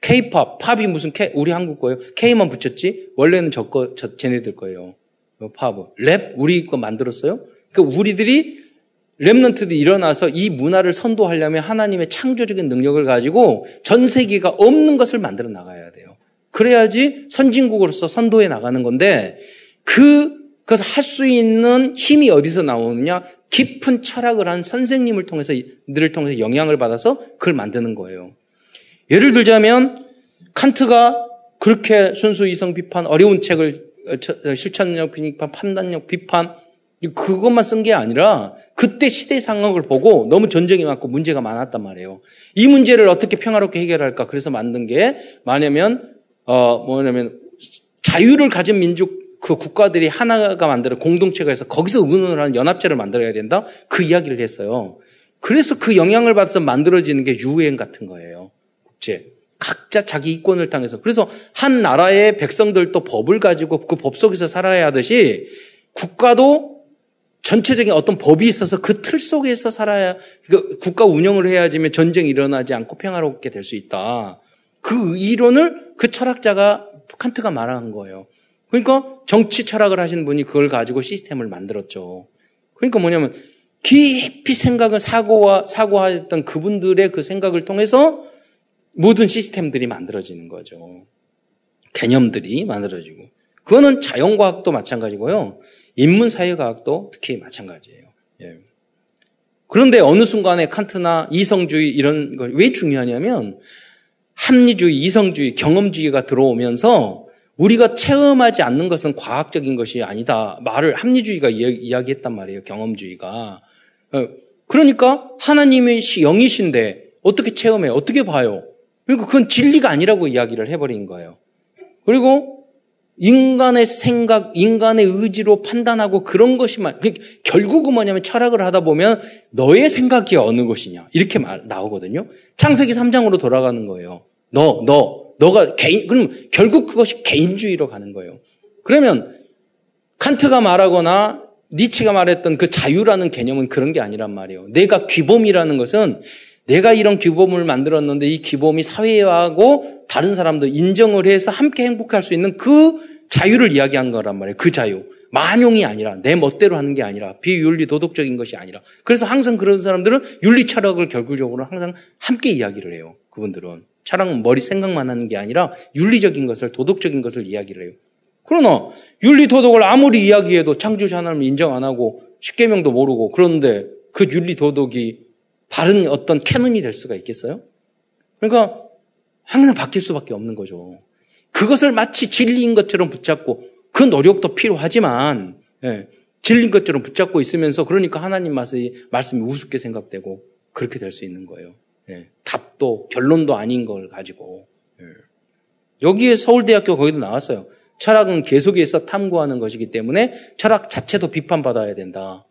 K-팝, 팝이 무슨 K, 우리 한국 거예요? K만 붙였지? 원래는 저 거, 저, 쟤네들 거예요. 팝은. 랩? 우리 거 만들었어요? 그러니까 우리들이 remnant들이 일어나서 이 문화를 선도하려면 하나님의 창조적인 능력을 가지고 전 세계가 없는 것을 만들어 나가야 돼요. 그래야지 선진국으로서 선도해 나가는 건데 그 그것을 할 수 있는 힘이 어디서 나오느냐? 깊은 철학을 한 선생님을 통해서 들을 통해서 영향을 받아서 그걸 만드는 거예요. 예를 들자면 칸트가 그렇게 순수 이성 비판, 어려운 책을 어, 어, 실천력 비판, 판단력 비판 그것만 쓴 게 아니라 그때 시대 상황을 보고 너무 전쟁이 많고 문제가 많았단 말이에요. 이 문제를 어떻게 평화롭게 해결할까? 그래서 만든 게 뭐냐면 어 뭐냐면 자유를 가진 민족 그 국가들이 하나가 만들어 공동체가 해서 거기서 의논을 하는 연합체를 만들어야 된다. 그 이야기를 했어요. 그래서 그 영향을 받아서 만들어지는 게 유엔 같은 거예요. 국제. 각자 자기 이권을 당해서. 그래서 한 나라의 백성들도 법을 가지고 그 법 속에서 살아야 하듯이 국가도 전체적인 어떤 법이 있어서 그 틀 속에서 살아야 그 국가 운영을 해야지만 전쟁이 일어나지 않고 평화롭게 될 수 있다. 그 이론을 그 철학자가 칸트가 말한 거예요. 그러니까 정치 철학을 하신 분이 그걸 가지고 시스템을 만들었죠. 그러니까 뭐냐면 깊이 생각을 사고와 사고하였던 그분들의 그 생각을 통해서 모든 시스템들이 만들어지는 거죠. 개념들이 만들어지고. 그거는 자연과학도 마찬가지고요. 인문사회과학도 특히 마찬가지예요. 예. 그런데 어느 순간에 칸트나 이성주의 이런 걸 왜 중요하냐면 합리주의, 이성주의, 경험주의가 들어오면서 우리가 체험하지 않는 것은 과학적인 것이 아니다. 말을 합리주의가 이야기했단 말이에요. 경험주의가. 어, 그러니까 하나님의 영이신데 어떻게 체험해요? 어떻게 봐요? 그러니까 그건 진리가 아니라고 이야기를 해버린 거예요. 그리고 인간의 생각, 인간의 의지로 판단하고 그런 것이만, 그 결국은 뭐냐면 철학을 하다 보면 너의 생각이 어느 것이냐. 이렇게 말, 나오거든요. 창세기 3장으로 돌아가는 거예요. 너, 너, 너가 개인, 그럼 결국 그것이 개인주의로 가는 거예요. 그러면 칸트가 말하거나 니치가 말했던 그 자유라는 개념은 그런 게 아니란 말이에요. 내가 귀범이라는 것은 내가 이런 규범을 만들었는데 이 규범이 사회하고 다른 사람도 인정을 해서 함께 행복할 수 있는 그 자유를 이야기한 거란 말이에요. 그 자유. 만용이 아니라 내 멋대로 하는 게 아니라 비윤리 도덕적인 것이 아니라 그래서 항상 그런 사람들은 윤리 철학을 결국적으로 항상 함께 이야기를 해요. 그분들은 철학은 머리 생각만 하는 게 아니라 윤리적인 것을 도덕적인 것을 이야기를 해요. 그러나 윤리 도덕을 아무리 이야기해도 창조주 하나님을 인정 안 하고 십계명도 모르고 그런데 그 윤리 도덕이 바른 어떤 캐논이 될 수가 있겠어요? 그러니까 항상 바뀔 수밖에 없는 거죠. 그것을 마치 진리인 것처럼 붙잡고 그 노력도 필요하지만 예, 진리인 것처럼 붙잡고 있으면서 그러니까 하나님 말씀이, 우습게 생각되고 그렇게 될 수 있는 거예요. 예, 답도 결론도 아닌 걸 가지고 예. 여기에 서울대학교 거기도 나왔어요. 철학은 계속해서 탐구하는 것이기 때문에 철학 자체도 비판받아야 된다.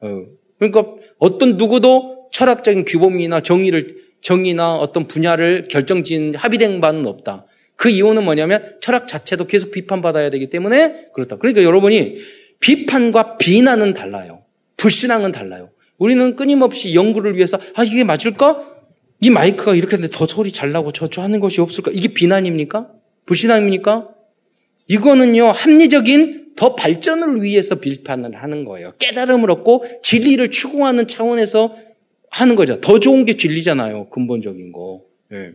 어, 그러니까 어떤 누구도 철학적인 규범이나 정의를 정의나 어떤 분야를 결정진 합의된 바는 없다. 그 이유는 뭐냐면 철학 자체도 계속 비판받아야 되기 때문에 그렇다. 그러니까 여러분이 비판과 비난은 달라요. 불신앙은 달라요. 우리는 끊임없이 연구를 위해서 아 이게 맞을까? 이 마이크가 이렇게 했는데 더 소리 잘 나고 저저 하는 것이 없을까? 이게 비난입니까? 불신앙입니까? 이거는요 합리적인 더 발전을 위해서 비판을 하는 거예요. 깨달음을 얻고 진리를 추구하는 차원에서 하는 거죠. 더 좋은 게 진리잖아요. 근본적인 거. 예.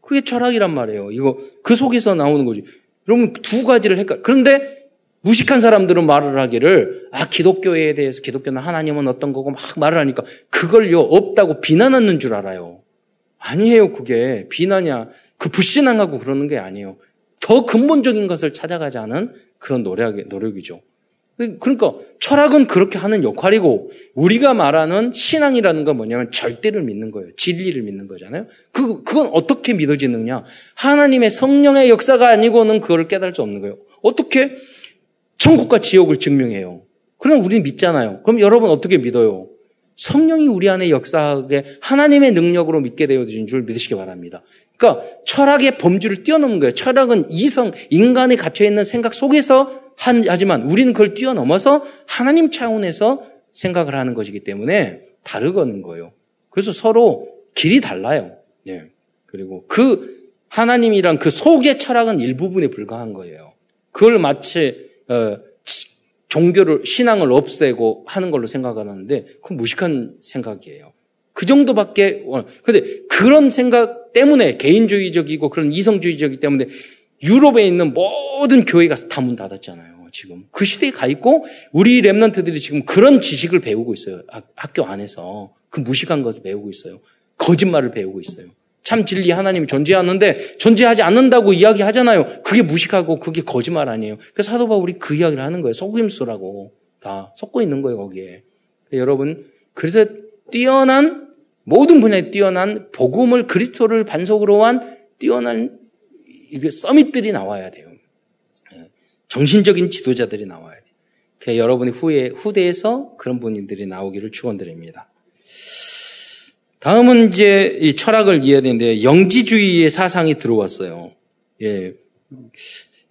그게 철학이란 말이에요. 이거 그 속에서 나오는 거지. 여러분 두 가지를 헷갈. 그런데 무식한 사람들은 말을 하기를 아 기독교에 대해서 기독교는 하나님은 어떤 거고 막 말을 하니까 그걸요 없다고 비난하는 줄 알아요. 아니에요 그게 비난이야. 그 불신앙하고 그러는 게 아니에요. 더 근본적인 것을 찾아가자는 그런 노력, 노력이죠. 그러니까 철학은 그렇게 하는 역할이고 우리가 말하는 신앙이라는 건 뭐냐면 절대를 믿는 거예요. 진리를 믿는 거잖아요. 그 그건 어떻게 믿어지느냐? 하나님의 성령의 역사가 아니고는 그걸 깨달을 수 없는 거예요. 어떻게 천국과 지옥을 증명해요? 그럼 우리는 믿잖아요. 그럼 여러분 어떻게 믿어요? 성령이 우리 안에 역사하게 하나님의 능력으로 믿게 되어진 줄 믿으시기 바랍니다. 그러니까 철학의 범주를 뛰어넘는 거예요. 철학은 이성, 인간이 갇혀있는 생각 속에서 한, 하지만 우리는 그걸 뛰어넘어서 하나님 차원에서 생각을 하는 것이기 때문에 다르거는 거예요. 그래서 서로 길이 달라요. 예. 그리고 그 하나님이란 그 속의 철학은 일부분에 불과한 거예요. 그걸 마치 어, 종교를 신앙을 없애고 하는 걸로 생각하는데 그건 무식한 생각이에요. 그 정도밖에 근데 그런 생각 때문에 개인주의적이고 그런 이성주의적이기 때문에 유럽에 있는 모든 교회가 다 문 닫았잖아요. 지금 그 시대에 가 있고 우리 랩런트들이 지금 그런 지식을 배우고 있어요. 학교 안에서 그 무식한 것을 배우고 있어요. 거짓말을 배우고 있어요. 참 진리 하나님이 존재하는데 존재하지 않는다고 이야기하잖아요. 그게 무식하고 그게 거짓말 아니에요. 그래서 사도 바울이 그 이야기를 하는 거예요. 속임수라고 다 섞고 있는 거예요 거기에. 여러분 그래서 뛰어난 모든 분야에 뛰어난 복음을 그리스도를 반석으로 한 뛰어난 서밋들이 나와야 돼요. 예. 정신적인 지도자들이 나와야 돼요. 그 여러분이 후에 후대에서 그런 분들이 나오기를 축원드립니다. 다음은 이제 이 철학을 이해해야 되는데 영지주의의 사상이 들어왔어요. 예.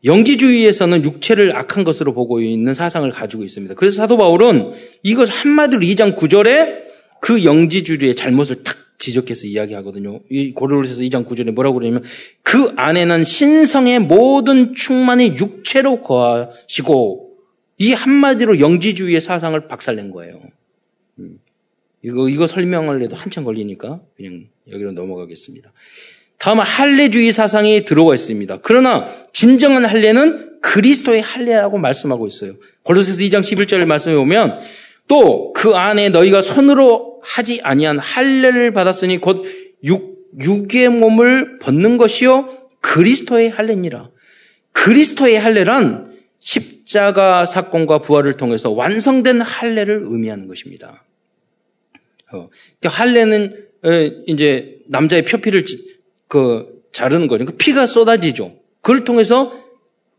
영지주의에서는 육체를 악한 것으로 보고 있는 사상을 가지고 있습니다. 그래서 사도 바울은 이것 한마디로 2장 9절에 그 영지주의의 잘못을 탁 지적해서 이야기하거든요. 이 고린도서 2장 9절에 뭐라고 그러냐면 그 안에는 신성의 모든 충만이 육체로 거하시고 이 한마디로 영지주의의 사상을 박살낸 거예요. 음. 이거, 이거 설명을 해도 한참 걸리니까 그냥 여기로 넘어가겠습니다. 다음 할례주의 사상이 들어와 있습니다. 그러나 진정한 할례는 그리스도의 할례라고 말씀하고 있어요. 골로새서 2장 11절 말씀에 보면 또 그 안에 너희가 손으로 하지 아니한 할례를 받았으니 곧 육, 육의 몸을 벗는 것이요 그리스도의 할례니라. 그리스도의 할례란 십자가 사건과 부활을 통해서 완성된 할례를 의미하는 것입니다. 어, 그러니까 할례는 어, 이제 남자의 표피를 그 자르는 거죠. 그 피가 쏟아지죠. 그걸 통해서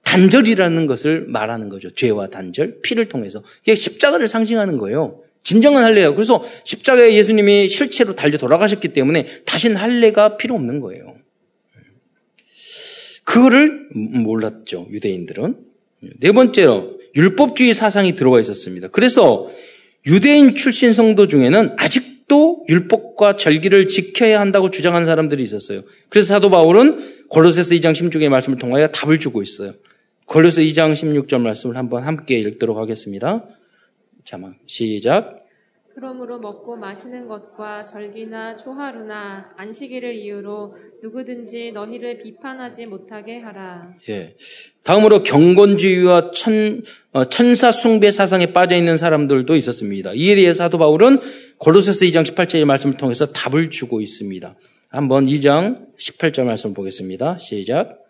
단절이라는 것을 말하는 거죠. 죄와 단절, 피를 통해서. 이게 십자가를 상징하는 거예요. 진정한 할례예요. 그래서 십자가에 예수님이 실체로 달려 돌아가셨기 때문에 다신 할례가 필요 없는 거예요. 그거를 몰랐죠. 유대인들은. 네 번째로 율법주의 사상이 들어가 있었습니다. 그래서 유대인 출신 성도 중에는 아직도 율법과 절기를 지켜야 한다고 주장하는 사람들이 있었어요. 그래서 사도 바울은 골로새서 2장 16절의 말씀을 통하여 답을 주고 있어요. 골로새 2장 16절 말씀을 한번 함께 읽도록 하겠습니다. 자막 시작. 그러므로 먹고 마시는 것과 절기나 초하루나 안식일을 이유로 누구든지 너희를 비판하지 못하게 하라. 예. 다음으로 경건주의와 천, 어, 천사 숭배 사상에 빠져 있는 사람들도 있었습니다. 이에 대해 사도 바울은 골로새서 2장 18절의 말씀을 통해서 답을 주고 있습니다. 한번 2장 18절 말씀 보겠습니다. 시작.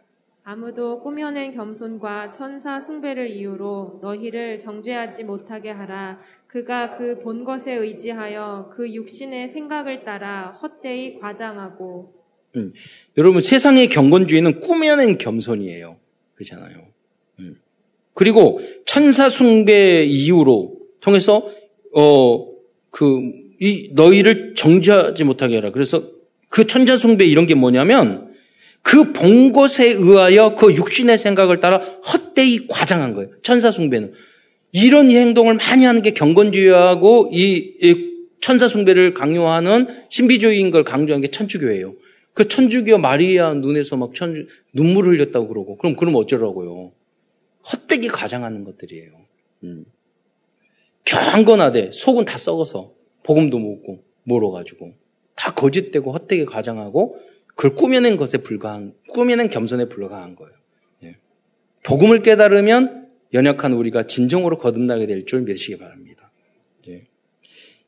아무도 꾸며낸 겸손과 천사 숭배를 이유로 너희를 정죄하지 못하게 하라. 그가 그 본 것에 의지하여 그 육신의 생각을 따라 헛되이 과장하고. 음, 여러분 세상의 경건주의는 꾸며낸 겸손이에요. 그렇잖아요. 음. 그리고 천사 숭배 이유로 통해서 어그 이 너희를 정죄하지 못하게 하라. 그래서 그 천사 숭배 이런 게 뭐냐면 그 본 것에 의하여 그 육신의 생각을 따라 헛되이 과장한 거예요. 천사 숭배는 이런 행동을 많이 하는 게 경건주의하고 이, 이 천사 숭배를 강요하는 신비주의인 걸 강조한 게 천주교예요. 그 천주교 마리아 눈에서 막 천주, 눈물을 흘렸다고 그러고 그럼 그럼 어쩌라고요? 헛되게 가장하는 것들이에요. 음. 경건하되 속은 다 썩어서 복음도 먹고 멀어가지고 다 거짓되고 헛되게 가장하고 그걸 꾸며낸 것에 불과한 꾸며낸 겸손에 불과한 거예요. 예. 복음을 깨달으면 연약한 우리가 진정으로 거듭나게 될 줄 믿으시기 바랍니다. 예.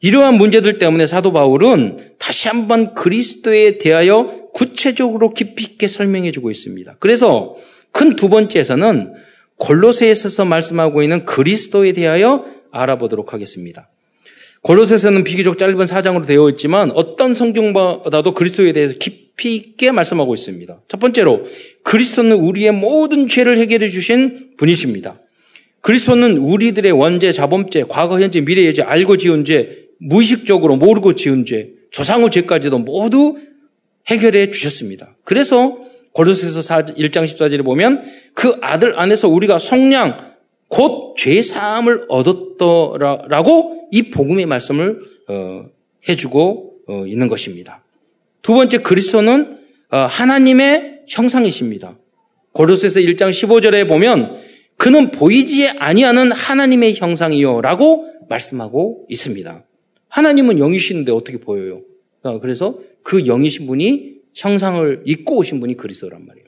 이러한 문제들 때문에 사도 바울은 다시 한번 그리스도에 대하여 구체적으로 깊이 있게 설명해 주고 있습니다. 그래서 큰 두 번째에서는 골로새에서 말씀하고 있는 그리스도에 대하여 알아보도록 하겠습니다. 골로새서는 비교적 짧은 사장으로 되어 있지만 어떤 성경보다도 그리스도에 대해서 깊이 있게 말씀하고 있습니다. 첫 번째로 그리스도는 우리의 모든 죄를 해결해 주신 분이십니다. 그리스도는 우리들의 원죄, 자범죄, 과거, 현재, 미래, 예제, 알고 지은 죄, 무의식적으로 모르고 지은 죄, 조상의 죄까지도 모두 해결해 주셨습니다. 그래서 고로새서 1장 14절에 보면 그 아들 안에서 우리가 속량 곧 죄사함을 얻었더라라고 이 복음의 말씀을 어, 해주고 어, 있는 것입니다. 두 번째 그리스도는 어, 하나님의 형상이십니다. 고로새서 1장 15절에 보면 그는 보이지 아니하는 하나님의 형상이요라고 말씀하고 있습니다. 하나님은 영이신데 어떻게 보여요? 그래서 그 영이신 분이 형상을 입고 오신 분이 그리스도란 말이에요.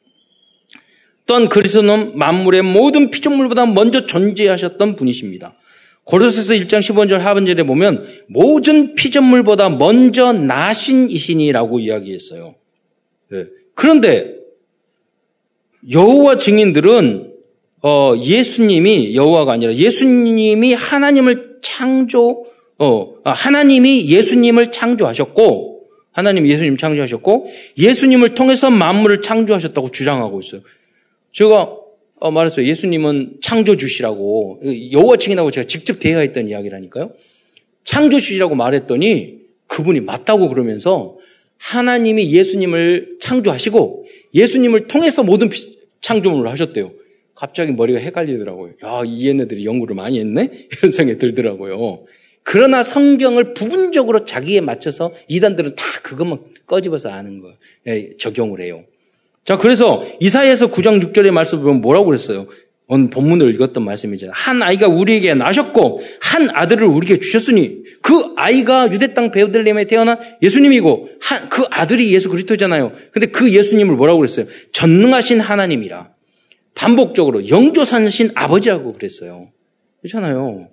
또한 그리스도는 만물의 모든 피조물보다 먼저 존재하셨던 분이십니다. 고로새서 1장 15절 하반절에 보면 모든 피조물보다 먼저 나신 이신이라고 이야기했어요. 네. 그런데 여호와 증인들은 어, 예수님이 여호와가 아니라 예수님이 하나님을 창조 어, 아, 하나님이 예수님을 창조하셨고 하나님 예수님 창조하셨고 예수님을 통해서 만물을 창조하셨다고 주장하고 있어요. 제가 어, 말했어요. 예수님은 창조주시라고 여호와 증인하고 제가 직접 대화했던 이야기라니까요. 창조주시라고 말했더니 그분이 맞다고 그러면서 하나님이 예수님을 창조하시고 예수님을 통해서 모든 창조물을 하셨대요. 갑자기 머리가 헷갈리더라고요. 야, 이 얘네들이 연구를 많이 했네? 이런 생각이 들더라고요. 그러나 성경을 부분적으로 자기에 맞춰서 이단들은 다 그것만 꺼집어서 아는 거 예, 적용을 해요. 자, 그래서 이사야에서 9장 6절의 말씀 보면 뭐라고 그랬어요? 오늘 본문을 읽었던 말씀이잖아요. 한 아이가 우리에게 나셨고 한 아들을 우리에게 주셨으니 그 아이가 유대 땅 베들레헴에 태어난 예수님이고 한, 그 아들이 예수 그리스도잖아요. 근데 그 예수님을 뭐라고 그랬어요? 전능하신 하나님이라. 반복적으로 영조산신 아버지라고 그랬어요. 그렇잖아요.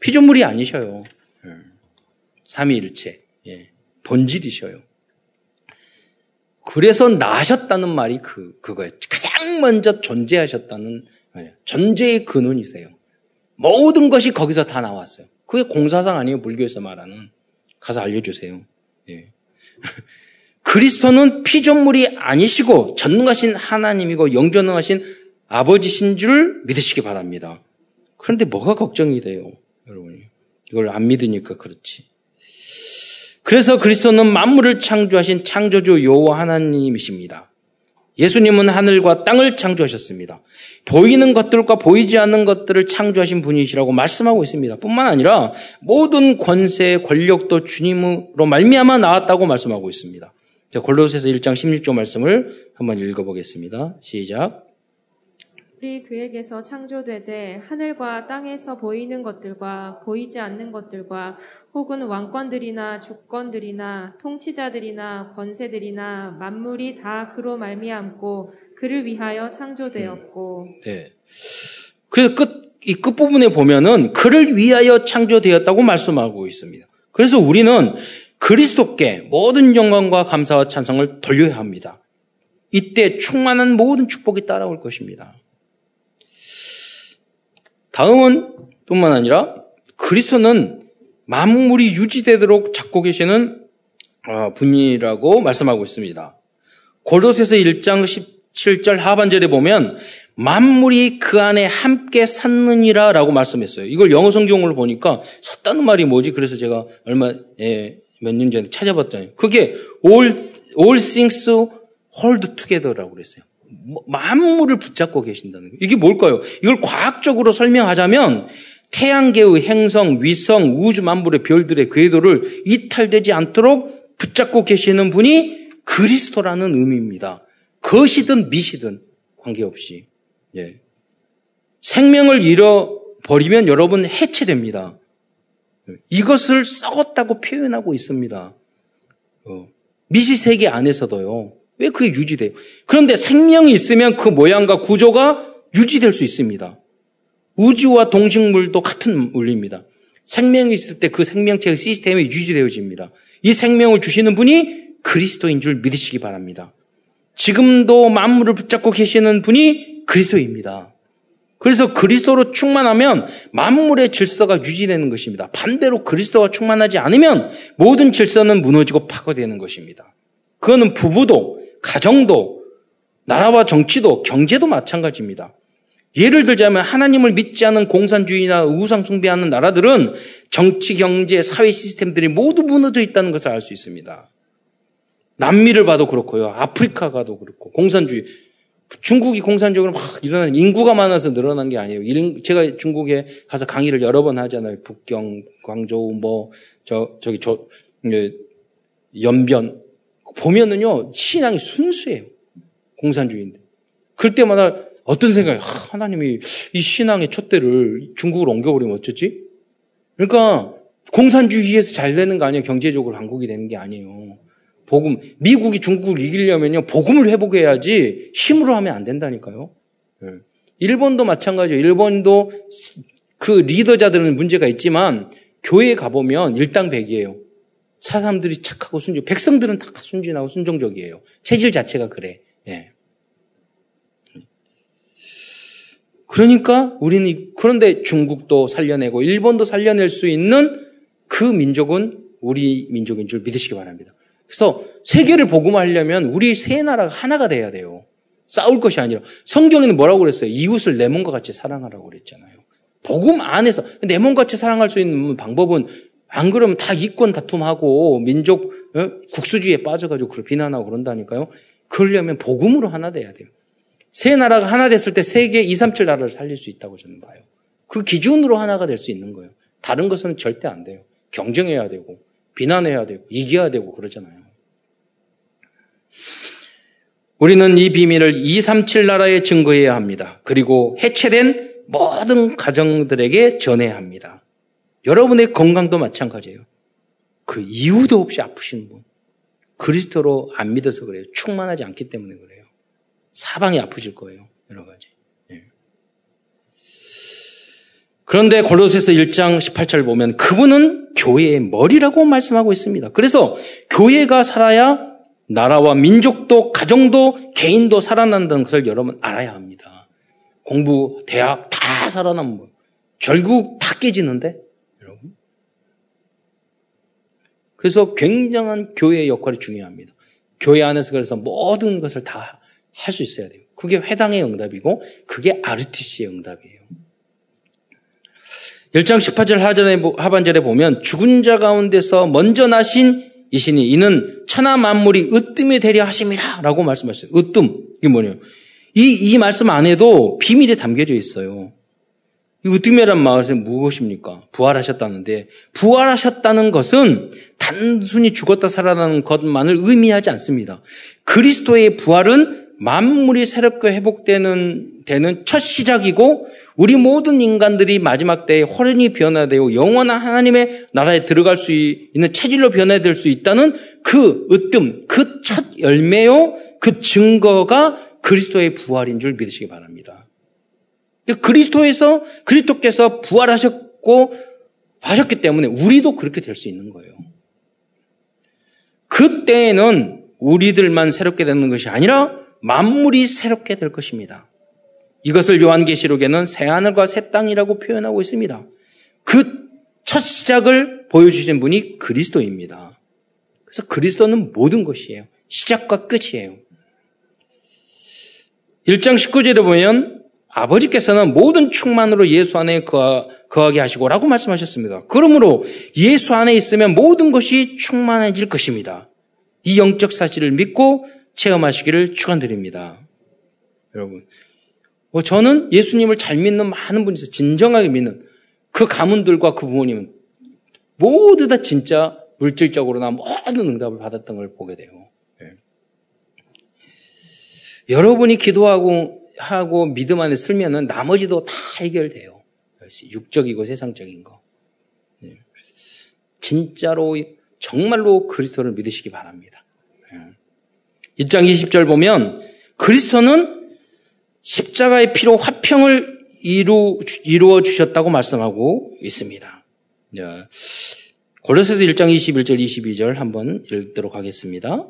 피조물이 아니셔요. 예. 삼위일체. 예. 본질이셔요. 그래서 나셨다는 말이 그, 그거예요. 가장 먼저 존재하셨다는, 존재의 근원이세요. 모든 것이 거기서 다 나왔어요. 그게 공사상 아니에요. 불교에서 말하는. 가서 알려주세요. 예. 그리스도는 피조물이 아니시고 전능하신 하나님이고 영전능하신 아버지신 줄 믿으시기 바랍니다. 그런데 뭐가 걱정이 돼요? 여러분이. 이걸 안 믿으니까 그렇지. 그래서 그리스도는 만물을 창조하신 창조주 여호와 하나님이십니다. 예수님은 하늘과 땅을 창조하셨습니다. 보이는 것들과 보이지 않는 것들을 창조하신 분이시라고 말씀하고 있습니다. 뿐만 아니라 모든 권세, 권력도 주님으로 말미암아 나왔다고 말씀하고 있습니다. 골로새서 1장 16절 말씀을 한번 읽어보겠습니다. 시작. 우리 그에게서 창조되되 하늘과 땅에서 보이는 것들과 보이지 않는 것들과 혹은 왕권들이나 주권들이나 통치자들이나 권세들이나 만물이 다 그로 말미암고 그를 위하여 창조되었고. 음, 네. 그래서 끝, 이 끝부분에 보면은 그를 위하여 창조되었다고 말씀하고 있습니다. 그래서 우리는 그리스도께 모든 영광과 감사와 찬성을 돌려야 합니다. 이때 충만한 모든 축복이 따라올 것입니다. 다음은 뿐만 아니라 그리스도는 만물이 유지되도록 잡고 계시는 어, 분이라고 말씀하고 있습니다. 골도새서 1장 17절 하반절에 보면 만물이 그 안에 함께 샀느니라 라고 말씀했어요. 이걸 영어 성경으로 보니까 섰다는 말이 뭐지? 그래서 제가 얼마, 예, 몇년 전에 찾아봤더니 그게 all, all things hold together라고 그랬어요. 뭐, 만물을 붙잡고 계신다는 거예요. 이게 뭘까요? 이걸 과학적으로 설명하자면 태양계의 행성, 위성, 우주 만물의 별들의 궤도를 이탈되지 않도록 붙잡고 계시는 분이 그리스도라는 의미입니다. 것이든 미시든 관계없이. 예. 생명을 잃어버리면 여러분 해체됩니다. 이것을 썩었다고 표현하고 있습니다. 어, 미시세계 안에서도요. 왜 그게 유지돼요? 그런데 생명이 있으면 그 모양과 구조가 유지될 수 있습니다. 우주와 동식물도 같은 원리입니다. 생명이 있을 때 그 생명체의 시스템이 유지되어집니다. 이 생명을 주시는 분이 그리스도인 줄 믿으시기 바랍니다. 지금도 만물을 붙잡고 계시는 분이 그리스도입니다. 그래서 그리스도로 충만하면 만물의 질서가 유지되는 것입니다. 반대로 그리스도가 충만하지 않으면 모든 질서는 무너지고 파괴되는 것입니다. 그거는 부부도 가정도 나라와 정치도 경제도 마찬가지입니다. 예를 들자면 하나님을 믿지 않는 공산주의나 우상 숭배하는 나라들은 정치, 경제, 사회 시스템들이 모두 무너져 있다는 것을 알 수 있습니다. 남미를 봐도 그렇고요. 아프리카가도 그렇고 공산주의 중국이 공산적으로 막 일어나는 인구가 많아서 늘어난 게 아니에요. 제가 중국에 가서 강의를 여러 번 하잖아요. 북경, 광저우, 뭐, 저, 저기, 저, 연변. 보면은요, 신앙이 순수해요. 공산주의인데. 그럴 때마다 어떤 생각이, 하나님이 이 신앙의 촛대를 중국으로 옮겨버리면 어쩌지? 그러니까 공산주의에서 잘 되는 거 아니에요. 경제적으로 한국이 되는 게 아니에요. 복음, 미국이 중국을 이기려면요, 복음을 회복해야지 힘으로 하면 안 된다니까요. 예. 일본도 마찬가지예요. 일본도 그 리더자들은 문제가 있지만 교회에 가보면 일당백이에요. 사람들이 착하고 순종, 백성들은 다 순진하고 순종적이에요. 체질 자체가 그래. 예. 그러니까 우리는 그런데 중국도 살려내고 일본도 살려낼 수 있는 그 민족은 우리 민족인 줄 믿으시기 바랍니다. 그래서 세계를 복음하려면 우리 세 나라가 하나가 돼야 돼요. 싸울 것이 아니라 성경에는 뭐라고 그랬어요? 이웃을 내 몸과 같이 사랑하라고 그랬잖아요. 복음 안에서 내 몸같이 사랑할 수 있는 방법은 안 그러면 다 이권 다툼하고 민족 어? 국수주의에 빠져가지고 그걸 비난하고 그런다니까요. 그러려면 복음으로 하나 돼야 돼요. 세 나라가 하나 됐을 때 세계 2, 3, 7 나라를 살릴 수 있다고 저는 봐요. 그 기준으로 하나가 될 수 있는 거예요. 다른 것은 절대 안 돼요. 경쟁해야 되고 비난해야 되고 이겨야 되고 그러잖아요. 우리는 이 비밀을 237 나라에 증거해야 합니다. 그리고 해체된 모든 가정들에게 전해야 합니다. 여러분의 건강도 마찬가지예요. 그 이유도 없이 아프신 분. 그리스도로 안 믿어서 그래요. 충만하지 않기 때문에 그래요. 사방이 아프실 거예요. 여러 가지. 예. 그런데 골로새서 1장 18절 보면 그분은 교회의 머리라고 말씀하고 있습니다. 그래서 교회가 살아야 나라와 민족도 가정도 개인도 살아난다는 것을 여러분 알아야 합니다. 공부, 대학 다 살아남은 거. 결국 다 깨지는데 여러분. 그래서 굉장한 교회의 역할이 중요합니다. 교회 안에서 그래서 모든 것을 다 할 수 있어야 돼요. 그게 회당의 응답이고 그게 RTC의 응답이에요. 1장 18절 하반절에 보면 죽은 자 가운데서 먼저 나신 이시니 이는 천하 만물이 으뜸이 되려 하심이라 라고 말씀하셨어요. 으뜸. 이게 뭐냐요? 이, 이 말씀 안에도 비밀이 담겨져 있어요. 이 으뜸이란 말은 무엇입니까? 부활하셨다는데, 부활하셨다는 것은 단순히 죽었다 살아나는 것만을 의미하지 않습니다. 그리스도의 부활은 만물이 새롭게 회복되는 되는 첫 시작이고 우리 모든 인간들이 마지막 때에 호련히 변화되고 영원한 하나님의 나라에 들어갈 수 있는 체질로 변화될 수 있다는 그 으뜸, 그 첫 열매요, 그 증거가 그리스도의 부활인 줄 믿으시기 바랍니다. 그리스도에서 그리스도께서 부활하셨고 하셨기 때문에 우리도 그렇게 될 수 있는 거예요. 그때에는 우리들만 새롭게 되는 것이 아니라 만물이 새롭게 될 것입니다. 이것을 요한계시록에는 새하늘과 새 땅이라고 표현하고 있습니다. 그 첫 시작을 보여주신 분이 그리스도입니다. 그래서 그리스도는 모든 것이에요. 시작과 끝이에요. 1장 19절에 보면 아버지께서는 모든 충만으로 예수 안에 거하게 하시고 라고 말씀하셨습니다. 그러므로 예수 안에 있으면 모든 것이 충만해질 것입니다. 이 영적 사실을 믿고 체험하시기를 축원드립니다. 여러분, 뭐 저는 예수님을 잘 믿는 많은 분이 서 진정하게 믿는 그 가문들과 그 부모님은 모두 다 진짜 물질적으로나 모든 응답을 받았던 걸 보게 돼요. 네. 여러분이 기도하고 하고 믿음 안에 쓸면은 나머지도 다 해결돼요. 육적이고 세상적인 거. 네. 진짜로 정말로 그리스도를 믿으시기 바랍니다. 1장 20절 보면 그리스도는 십자가의 피로 화평을 이루, 이루어 주셨다고 말씀하고 있습니다. 골로새서 1장 21절 22절 한번 읽도록 하겠습니다.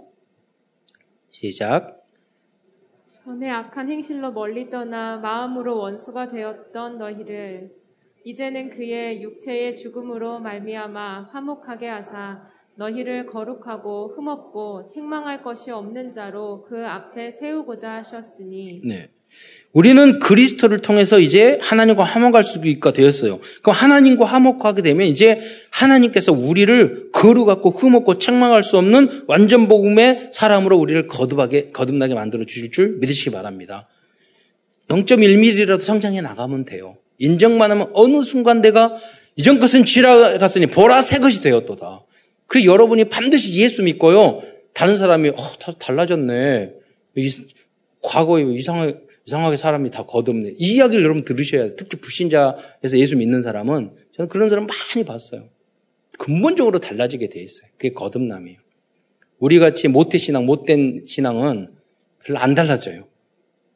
시작. 전에 악한 행실로 멀리 떠나 마음으로 원수가 되었던 너희를 이제는 그의 육체의 죽음으로 말미암아 화목하게 하사 너희를 거룩하고 흠없고 책망할 것이 없는 자로 그 앞에 세우고자 하셨으니 네. 우리는 그리스도를 통해서 이제 하나님과 화목할 수 있게 되었어요. 그럼 하나님과 화목하게 되면 이제 하나님께서 우리를 거룩하고 흠없고 책망할 수 없는 완전 복음의 사람으로 우리를 거듭하게 거듭나게 만들어 주실 줄 믿으시기 바랍니다. 0.1mm라도 성장해 나가면 돼요. 인정만 하면 어느 순간 내가 이전 것은 지나갔으니 보라 새 것이 되었도다. 그리고 여러분이 반드시 예수 믿고요. 다른 사람이 어, 다 달라졌네. 이, 과거에 이상하게, 이상하게 사람이 다 거듭네. 이 이야기를 여러분 들으셔야 돼요. 특히 불신자에서 예수 믿는 사람은 저는 그런 사람 많이 봤어요. 근본적으로 달라지게 돼 있어요. 그게 거듭남이에요. 우리 같이 모태 신앙, 못된 신앙은 별로 안 달라져요.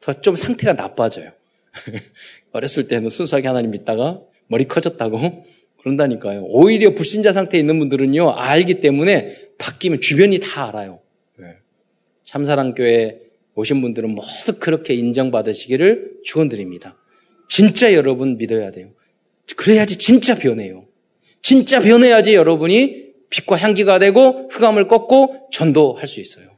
더 좀 상태가 나빠져요. 어렸을 때는 순수하게 하나님 믿다가 머리 커졌다고 그런다니까요. 오히려 불신자 상태에 있는 분들은요, 알기 때문에 바뀌면 주변이 다 알아요. 네. 참사랑교회 오신 분들은 모두 그렇게 인정받으시기를 축원드립니다. 진짜 여러분 믿어야 돼요. 그래야지 진짜 변해요. 진짜 변해야지 여러분이 빛과 향기가 되고 흑암을 꺾고 전도할 수 있어요.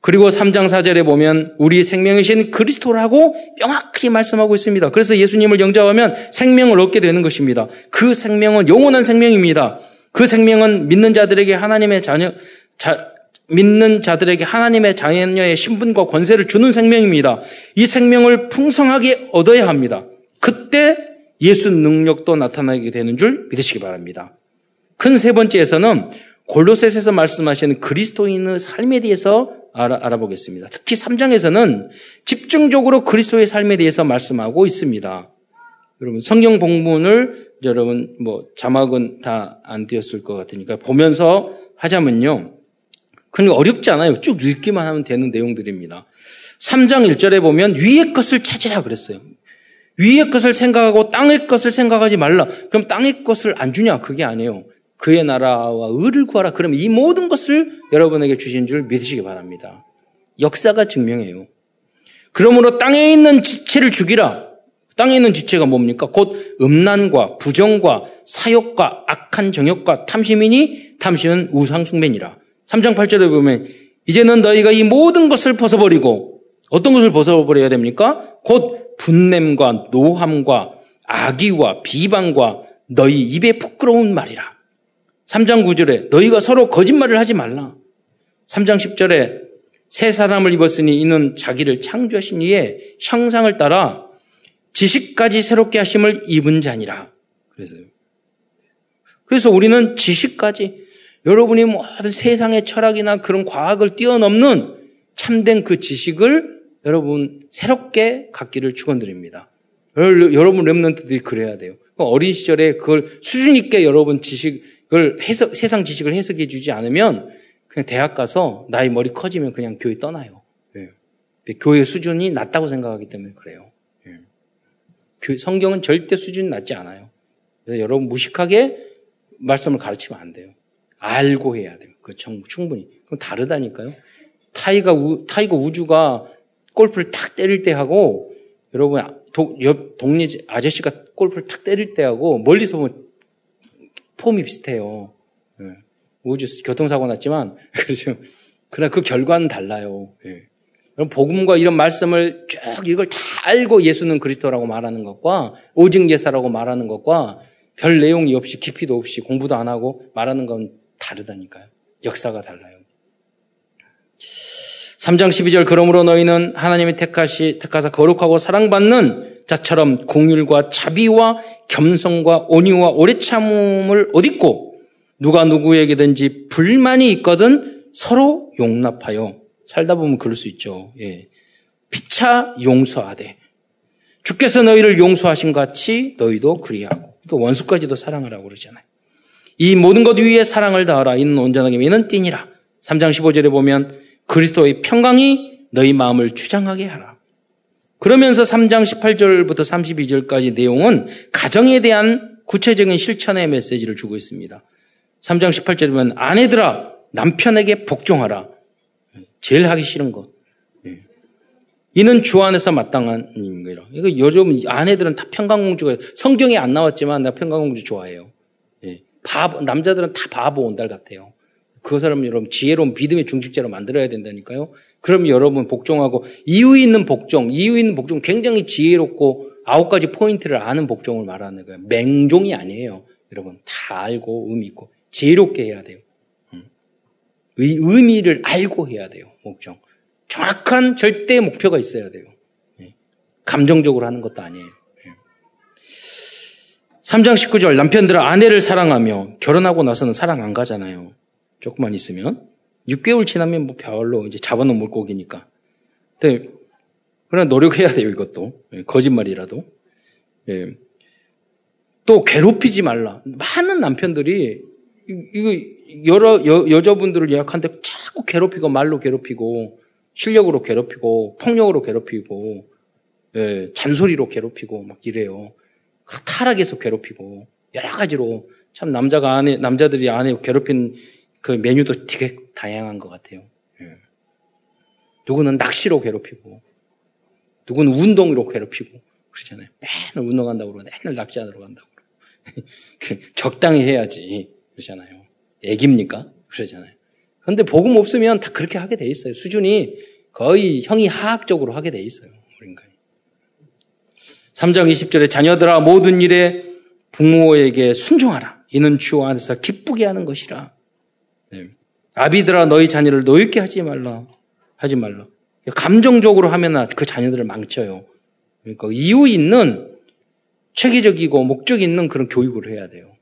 그리고 3장 4절에 보면 우리 생명이신 그리스도라고 명확히 말씀하고 있습니다. 그래서 예수님을 영접하면 생명을 얻게 되는 것입니다. 그 생명은 영원한 생명입니다. 그 생명은 믿는 자들에게 하나님의 자녀, 자, 믿는 자들에게 하나님의 자녀의 신분과 권세를 주는 생명입니다. 이 생명을 풍성하게 얻어야 합니다. 그때 예수 능력도 나타나게 되는 줄 믿으시기 바랍니다. 큰 세 번째에서는 골로새에서 말씀하시는 그리스도인의 삶에 대해서 알아, 알아 보겠습니다. 특히 3장에서는 집중적으로 그리스도의 삶에 대해서 말씀하고 있습니다. 여러분 성경 본문을 여러분 뭐 자막은 다안 띄었을 것 같으니까 보면서 하자면요. 그건 어렵지 않아요. 쭉 읽기만 하면 되는 내용들입니다. 3장 1절에 보면 위의 것을 찾으라 그랬어요. 위의 것을 생각하고 땅의 것을 생각하지 말라. 그럼 땅의 것을 안 주냐? 그게 아니에요. 그의 나라와 의를 구하라. 그럼 이 모든 것을 여러분에게 주신 줄 믿으시기 바랍니다. 역사가 증명해요. 그러므로 땅에 있는 지체를 죽이라. 땅에 있는 지체가 뭡니까? 곧 음란과 부정과 사욕과 악한 정욕과 탐심이니 탐심은 우상숭배니라. 3장 8절에 보면 이제는 너희가 이 모든 것을 벗어버리고 어떤 것을 벗어버려야 됩니까? 곧 분냄과 노함과 악의와 비방과 너희 입에 부끄러운 말이라. 3장 9절에 너희가 서로 거짓말을 하지 말라. 3장 10절에 새 사람을 입었으니 이는 자기를 창조하신 이의 형상을 따라 지식까지 새롭게 하심을 입은 자니라. 그래서요. 그래서 우리는 지식까지 여러분이 모든 세상의 철학이나 그런 과학을 뛰어넘는 참된 그 지식을 여러분 새롭게 갖기를 축원드립니다. 여러분 remnant들이 그래야 돼요. 어린 시절에 그걸 수준 있게 여러분 지식 그걸 해석, 세상 지식을 해석해 주지 않으면 그냥 대학 가서 나이 머리 커지면 그냥 교회 떠나요. 예. 교회 수준이 낮다고 생각하기 때문에 그래요. 예. 성경은 절대 수준이 낮지 않아요. 그래서 여러분 무식하게 말씀을 가르치면 안 돼요. 알고 해야 돼요. 그 충분히. 그럼 다르다니까요. 타이가 우, 타이거 우주가 골프를 탁 때릴 때 하고 여러분 도, 옆 동네 아저씨가 골프를 탁 때릴 때 하고 멀리서 보면 폼이 비슷해요. 예. 우주 교통사고 났지만 그렇죠. 그러나 그 결과는 달라요. 예. 그럼 복음과 이런 말씀을 쭉 이걸 다 알고 예수는 그리스도라고 말하는 것과 오직 예사라고 말하는 것과 별 내용이 없이 깊이도 없이 공부도 안 하고 말하는 건 다르다니까요. 역사가 달라요. 3장 12절 그러므로 너희는 하나님이 택하시 택하사 거룩하고 사랑받는 자처럼 궁율과 자비와 겸손과 온유와 오래 참음을 얻있고 누가 누구에게든지 불만이 있거든 서로 용납하여 살다 보면 그럴 수 있죠. 예. 피차 용서하되 주께서 너희를 용서하신 같이 너희도 그리하고 그 원수까지도 사랑하라고 그러잖아요. 이 모든 것 위에 사랑을 다하라 이는 온전하게 미는 띠니라. 3장 15절에 보면 그리스도의 평강이 너희 마음을 주장하게 하라. 그러면서 3장 18절부터 32절까지 내용은 가정에 대한 구체적인 실천의 메시지를 주고 있습니다. 3장 18절에 보면 아내들아 남편에게 복종하라. 제일 하기 싫은 것. 예. 이는 주 안에서 마땅한 거라. 이거 요즘 아내들은 다 평강공주가 성경에 안 나왔지만 나 평강공주 좋아해요. 예. 바보 남자들은 다 바보 온달 같아요. 그 사람 여러분 지혜로운 믿음의 중직자로 만들어야 된다니까요. 그럼 여러분 복종하고 이유 있는 복종, 이유 있는 복종 굉장히 지혜롭고 아홉 가지 포인트를 아는 복종을 말하는 거예요. 맹종이 아니에요. 여러분 다 알고 의미 있고 지혜롭게 해야 돼요. 음. 의, 의미를 알고 해야 돼요. 복종. 정확한 절대 목표가 있어야 돼요. 예. 감정적으로 하는 것도 아니에요. 3장 19절 남편들은 아내를 사랑하며 결혼하고 나서는 사랑 안 가잖아요. 조금만 있으면 6개월 지나면 뭐 별로 이제 잡아놓은 물고기니까. 근데 그러나 노력해야 돼요 이것도 예, 거짓말이라도. 예. 또 괴롭히지 말라. 많은 남편들이 이거 여러 여, 여자분들을 예약한데 자꾸 괴롭히고 말로 괴롭히고 실력으로 괴롭히고 폭력으로 괴롭히고 예, 잔소리로 괴롭히고 막 이래요. 그 타락해서 괴롭히고 여러 가지로 참 남자가 안에 남자들이 안에 괴롭힌 그 메뉴도 되게 다양한 것 같아요. 예. 누구는 낚시로 괴롭히고 누구는 운동으로 괴롭히고 그러잖아요. 맨날 운동한다고 그러고 맨날 낚시하러 간다고 그러고 적당히 해야지 그러잖아요. 애깁니까? 그러잖아요. 그런데 복음 없으면 다 그렇게 하게 돼 있어요. 수준이 거의 형이 하학적으로 하게 돼 있어요. 우리가. 3장 20절에 자녀들아 모든 일에 부모에게 순종하라. 이는 주 안에서 기쁘게 하는 것이라. 네. 아비들아 너희 자녀를 노엽게 하지 말라. 하지 말라. 감정적으로 하면 그 자녀들을 망쳐요. 그러니까 이유 있는 체계적이고 목적 있는 그런 교육을 해야 돼요.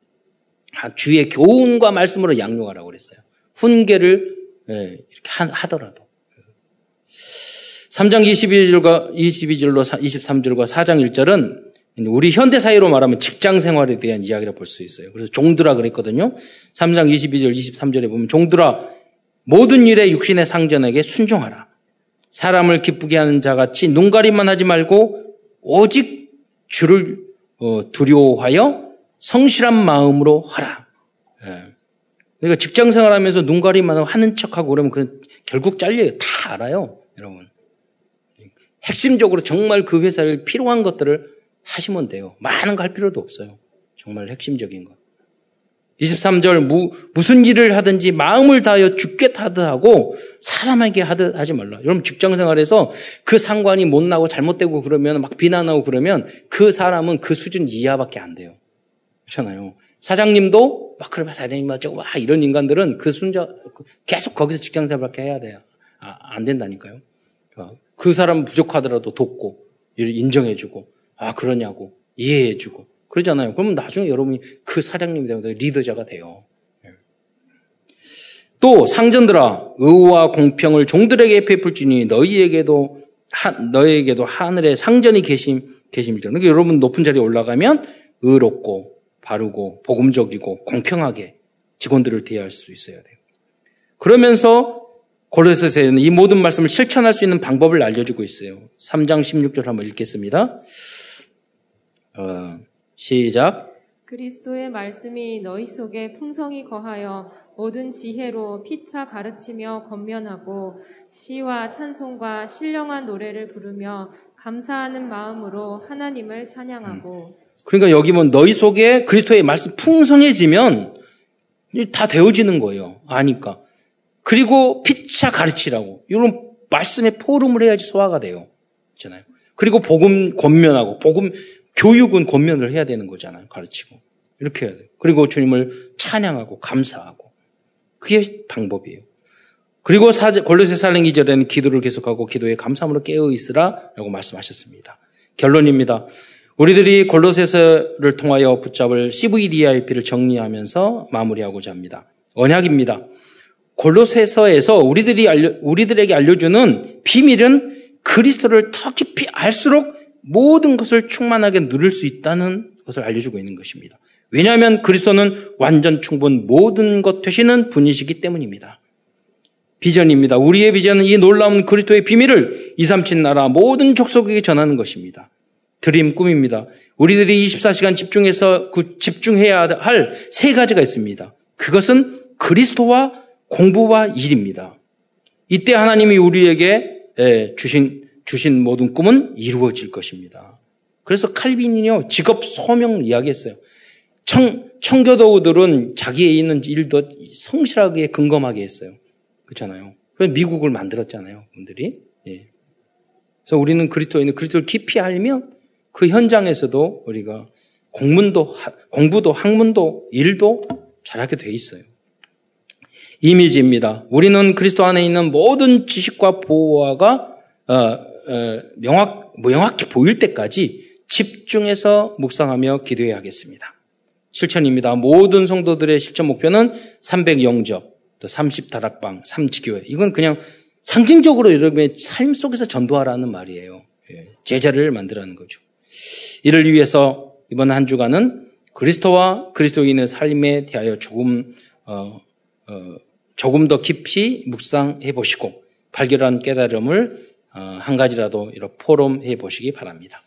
주의 교훈과 말씀으로 양육하라고 그랬어요. 훈계를 예, 이렇게 하더라도. 3장 22절과 22절로 23절과 4장 1절은 우리 현대 사회로 말하면 직장 생활에 대한 이야기를 볼 수 있어요. 그래서 종들아 그랬거든요. 3장 22절, 23절에 보면 종들아 모든 일에 육신의 상전에게 순종하라. 사람을 기쁘게 하는 자 같이 눈가림만 하지 말고 오직 주를 어, 두려워하여 성실한 마음으로 하라. 예. 그러니까 직장 생활하면서 눈가림만 하는 척하고 그러면 그 결국 잘려요. 다 알아요, 여러분. 핵심적으로 정말 그 회사에 필요한 것들을 하시면 돼요. 많은 거 할 필요도 없어요. 정말 핵심적인 것. 23절 무, 무슨 일을 하든지 마음을 다하여 죽게 타듯 하고 사람에게 하듯 하지 말라. 여러분 직장 생활에서 그 상관이 못 나고 잘못되고 그러면 막 비난하고 그러면 그 사람은 그 수준 이하밖에 안 돼요. 그렇잖아요. 사장님도 막 그러면 사장님 막 이런 인간들은 그 순자 계속 거기서 직장 생활밖에 해야 돼요. 아, 안 된다니까요. 그 사람 부족하더라도 돕고 인정해주고 아 그러냐고 이해해주고 그러잖아요. 그러면 나중에 여러분이 그 사장님이 되고 리더자가 돼요. 예. 또 상전들아 의와 공평을 종들에게 베풀지니 너희에게도 하, 너희에게도 하늘에 상전이 계심 계심이죠. 그러니까 여러분 높은 자리에 올라가면 의롭고 바르고 복음적이고 공평하게 직원들을 대할 수 있어야 돼요. 그러면서 골로새서에는 이 모든 말씀을 실천할 수 있는 방법을 알려주고 있어요. 3장 16절 한번 읽겠습니다. 어, 시작. 그리스도의 말씀이 너희 속에 풍성히 거하여 모든 지혜로 피차 가르치며 권면하고 시와 찬송과 신령한 노래를 부르며 감사하는 마음으로 하나님을 찬양하고. 음. 그러니까 여기 보면 너희 속에 그리스도의 말씀 풍성해지면 다 되어지는 거예요. 아니까. 그리고 피차 가르치라고. 이런 말씀의 포럼을 해야지 소화가 돼요. 있잖아요. 그리고 복음 권면하고 복음 교육은 권면을 해야 되는 거잖아요. 가르치고. 이렇게 해야 돼요. 그리고 주님을 찬양하고 감사하고. 그게 방법이에요. 그리고 골로새 살랭 2절에는 기도를 계속하고 기도에 감사함으로 깨어 있으라 라고 말씀하셨습니다. 결론입니다. 우리들이 골로새서를 통하여 붙잡을 CVDIP를 정리하면서 마무리하고자 합니다. 언약입니다. 골로새서에서 우리들이 알려, 우리들에게 알려주는 비밀은 그리스도를 더 깊이 알수록 모든 것을 충만하게 누릴 수 있다는 것을 알려주고 있는 것입니다. 왜냐하면 그리스도는 완전 충분 모든 것 되시는 분이시기 때문입니다. 비전입니다. 우리의 비전은 이 놀라운 그리스도의 비밀을 2, 3, 7 나라 모든 족속에게 전하는 것입니다. 드림 꿈입니다. 우리들이 24시간 집중해서 그 집중해야 할 세 가지가 있습니다. 그것은 그리스도와 공부와 일입니다. 이때 하나님이 우리에게 주신, 주신 모든 꿈은 이루어질 것입니다. 그래서 칼빈이요, 직업 소명을 이야기했어요. 청, 청교도들은 자기에 있는 일도 성실하게 근검하게 했어요. 그렇잖아요. 그래서 미국을 만들었잖아요. 분들이. 예. 그래서 우리는 그리스도인은 그리스도를 깊이 알면 그 현장에서도 우리가 공문도, 공부도, 학문도, 일도 잘하게 돼 있어요. 이미지입니다. 우리는 그리스도 안에 있는 모든 지식과 보호가 어, 어, 명확, 명확히 보일 때까지 집중해서 묵상하며 기도해야 하겠습니다. 실천입니다. 모든 성도들의 실천 목표는 300영접, 또 30다락방, 3지교회. 이건 그냥 상징적으로 여러분의 삶 속에서 전도하라는 말이에요. 예, 제자를 만들라는 거죠. 이를 위해서 이번 한 주간은 그리스도와 그리스도인의 삶에 대하여 조금 어, 어, 조금 더 깊이 묵상해 보시고 발견한 깨달음을 어, 한 가지라도 이렇게 포럼해 보시기 바랍니다.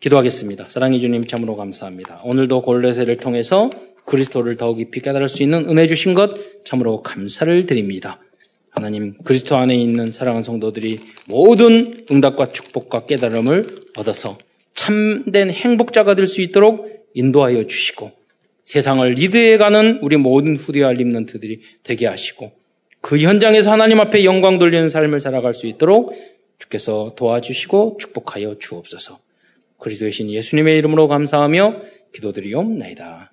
기도하겠습니다. 사랑해 주님 참으로 감사합니다. 오늘도 골레세를 통해서 그리스도를 더 깊이 깨달을 수 있는 은혜 주신 것 참으로 감사를 드립니다. 하나님 그리스도 안에 있는 사랑하는 성도들이 모든 응답과 축복과 깨달음을 얻어서 참된 행복자가 될 수 있도록 인도하여 주시고 세상을 리드해 가는 우리 모든 후대와 림넌트들이 되게 하시고 그 현장에서 하나님 앞에 영광 돌리는 삶을 살아갈 수 있도록 주께서 도와주시고 축복하여 주옵소서. 그리스도의 신 예수님의 이름으로 감사하며 기도드리옵나이다.